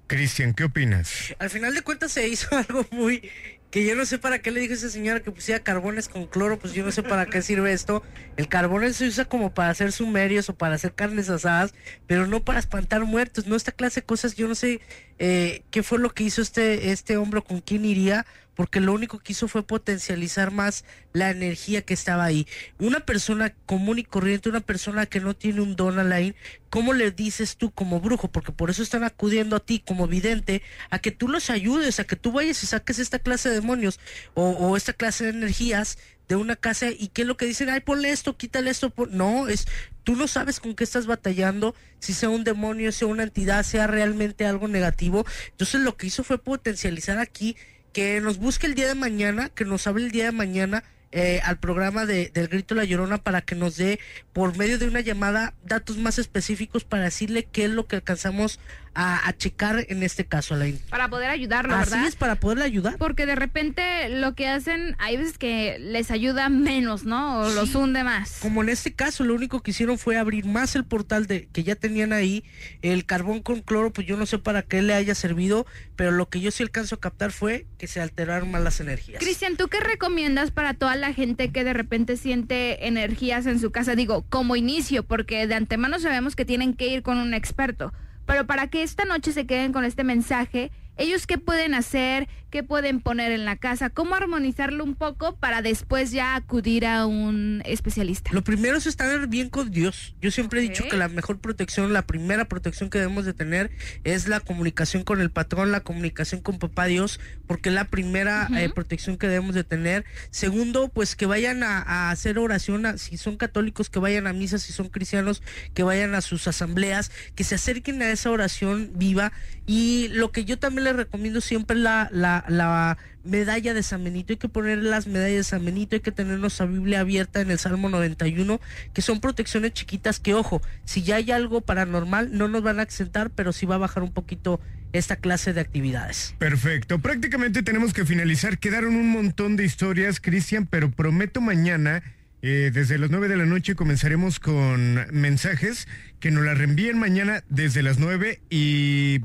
Cristian, ¿qué opinas? Al final de cuentas se hizo algo muy que yo no sé para qué le dijo a esa señora que pusiera carbones con cloro, pues yo no sé para qué sirve esto. El carbón se usa como para hacer sumerios o para hacer carnes asadas, pero no para espantar muertos, no esta clase de cosas, yo no sé eh, qué fue lo que hizo este, este hombre, con quién iría, porque lo único que hizo fue potencializar más la energía que estaba ahí. Una persona común y corriente, una persona que no tiene un don Alain, ¿cómo le dices tú como brujo? Porque por eso están acudiendo a ti como vidente, a que tú los ayudes, a que tú vayas y saques esta clase de demonios o, esta clase de energías de una casa y qué es lo que dicen, ay, ponle esto, quítale esto, pon-". no, es, tú no sabes con qué estás batallando, si sea un demonio, sea una entidad, sea realmente algo negativo, entonces lo que hizo fue potencializar aquí, que nos busque el día de mañana, que nos hable el día de mañana eh, al programa de, del Grito La Llorona para que nos dé por medio de una llamada datos más específicos para decirle qué es lo que alcanzamos a, a checar en este caso, Alain. Para poder ayudarlo, Así ¿verdad? es, para poderle ayudar. Porque de repente lo que hacen, hay veces que les ayuda menos, ¿no? O los hunde más. Como en este caso, lo único que hicieron fue abrir más el portal de que ya tenían ahí. El carbón con cloro, pues yo no sé para qué le haya servido, pero lo que yo sí alcanzo a captar fue que se alteraron más las energías. Cristian, ¿tú qué recomiendas para toda la gente que de repente siente energías en su casa? Digo, como inicio, porque de antemano sabemos que tienen que ir con un experto. Pero para que esta noche se queden con este mensaje, ¿ellos qué pueden hacer? ¿Qué pueden poner en la casa? ¿Cómo armonizarlo un poco para después ya acudir a un especialista? Lo primero es estar bien con Dios. Yo siempre he dicho que la mejor protección, la primera protección que debemos de tener es la comunicación con el patrón, la comunicación con papá Dios, porque es la primera eh, protección que debemos de tener. Segundo, pues que vayan a, a hacer oración, a- si son católicos, que vayan a misa, si son cristianos, que vayan a sus asambleas, que se acerquen a esa oración viva. Y lo que yo también les recomiendo siempre la, la, la medalla de San Benito. Hay que poner las medallas de San Benito, hay que tener nuestra Biblia abierta en el Salmo 91, que son protecciones chiquitas que, ojo, si ya hay algo paranormal, no nos van a exentar, pero sí va a bajar un poquito esta clase de actividades. Perfecto. Prácticamente tenemos que finalizar. Quedaron un montón de historias, Cristian, pero prometo mañana. eh, desde las 9 de la noche comenzaremos con mensajes que nos las reenvíen mañana desde las 9 y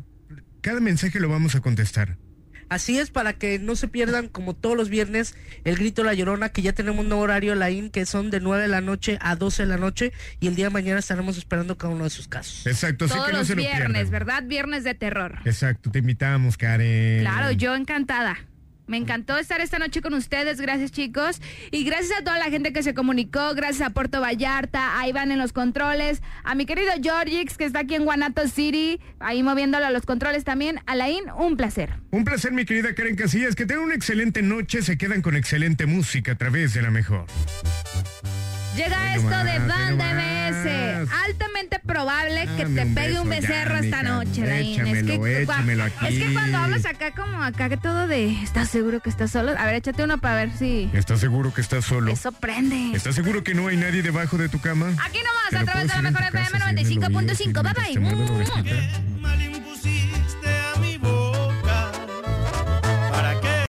cada mensaje lo vamos a contestar. Así es, para que no se pierdan, como todos los viernes, el grito La Llorona, que ya tenemos un nuevo horario, la IN, que son de 9 de la noche a 12 de la noche, y el día de mañana estaremos esperando cada uno de sus casos. Exacto, así Todos que no los se lo viernes, pierdan. ¿verdad? Viernes de terror. Exacto, te invitamos, Karen. Claro, yo encantada. Me encantó estar esta noche con ustedes, gracias chicos. Y gracias a toda la gente que se comunicó, gracias a Puerto Vallarta, a Iván en los controles, a mi querido Georgix que está aquí en Guanato City, ahí moviéndolo a los controles también. Alain, un placer. Un placer, mi querida Karen Casillas. Que tengan una excelente noche. Se quedan con excelente música a través de la mejor. Llega esto de Banda. MS. Altamente probable que te un pegue un becerro esta noche. Échamelo, es que, es que cuando hablas acá como acá que todo de ¿estás seguro que estás solo? A ver, échate uno para ver si ¿Estás seguro que estás solo? eso prende. ¿Estás seguro que no hay nadie debajo de tu cama? Aquí nomás, a través de la mejor FM casa, si no lo 95.5. Bye bye.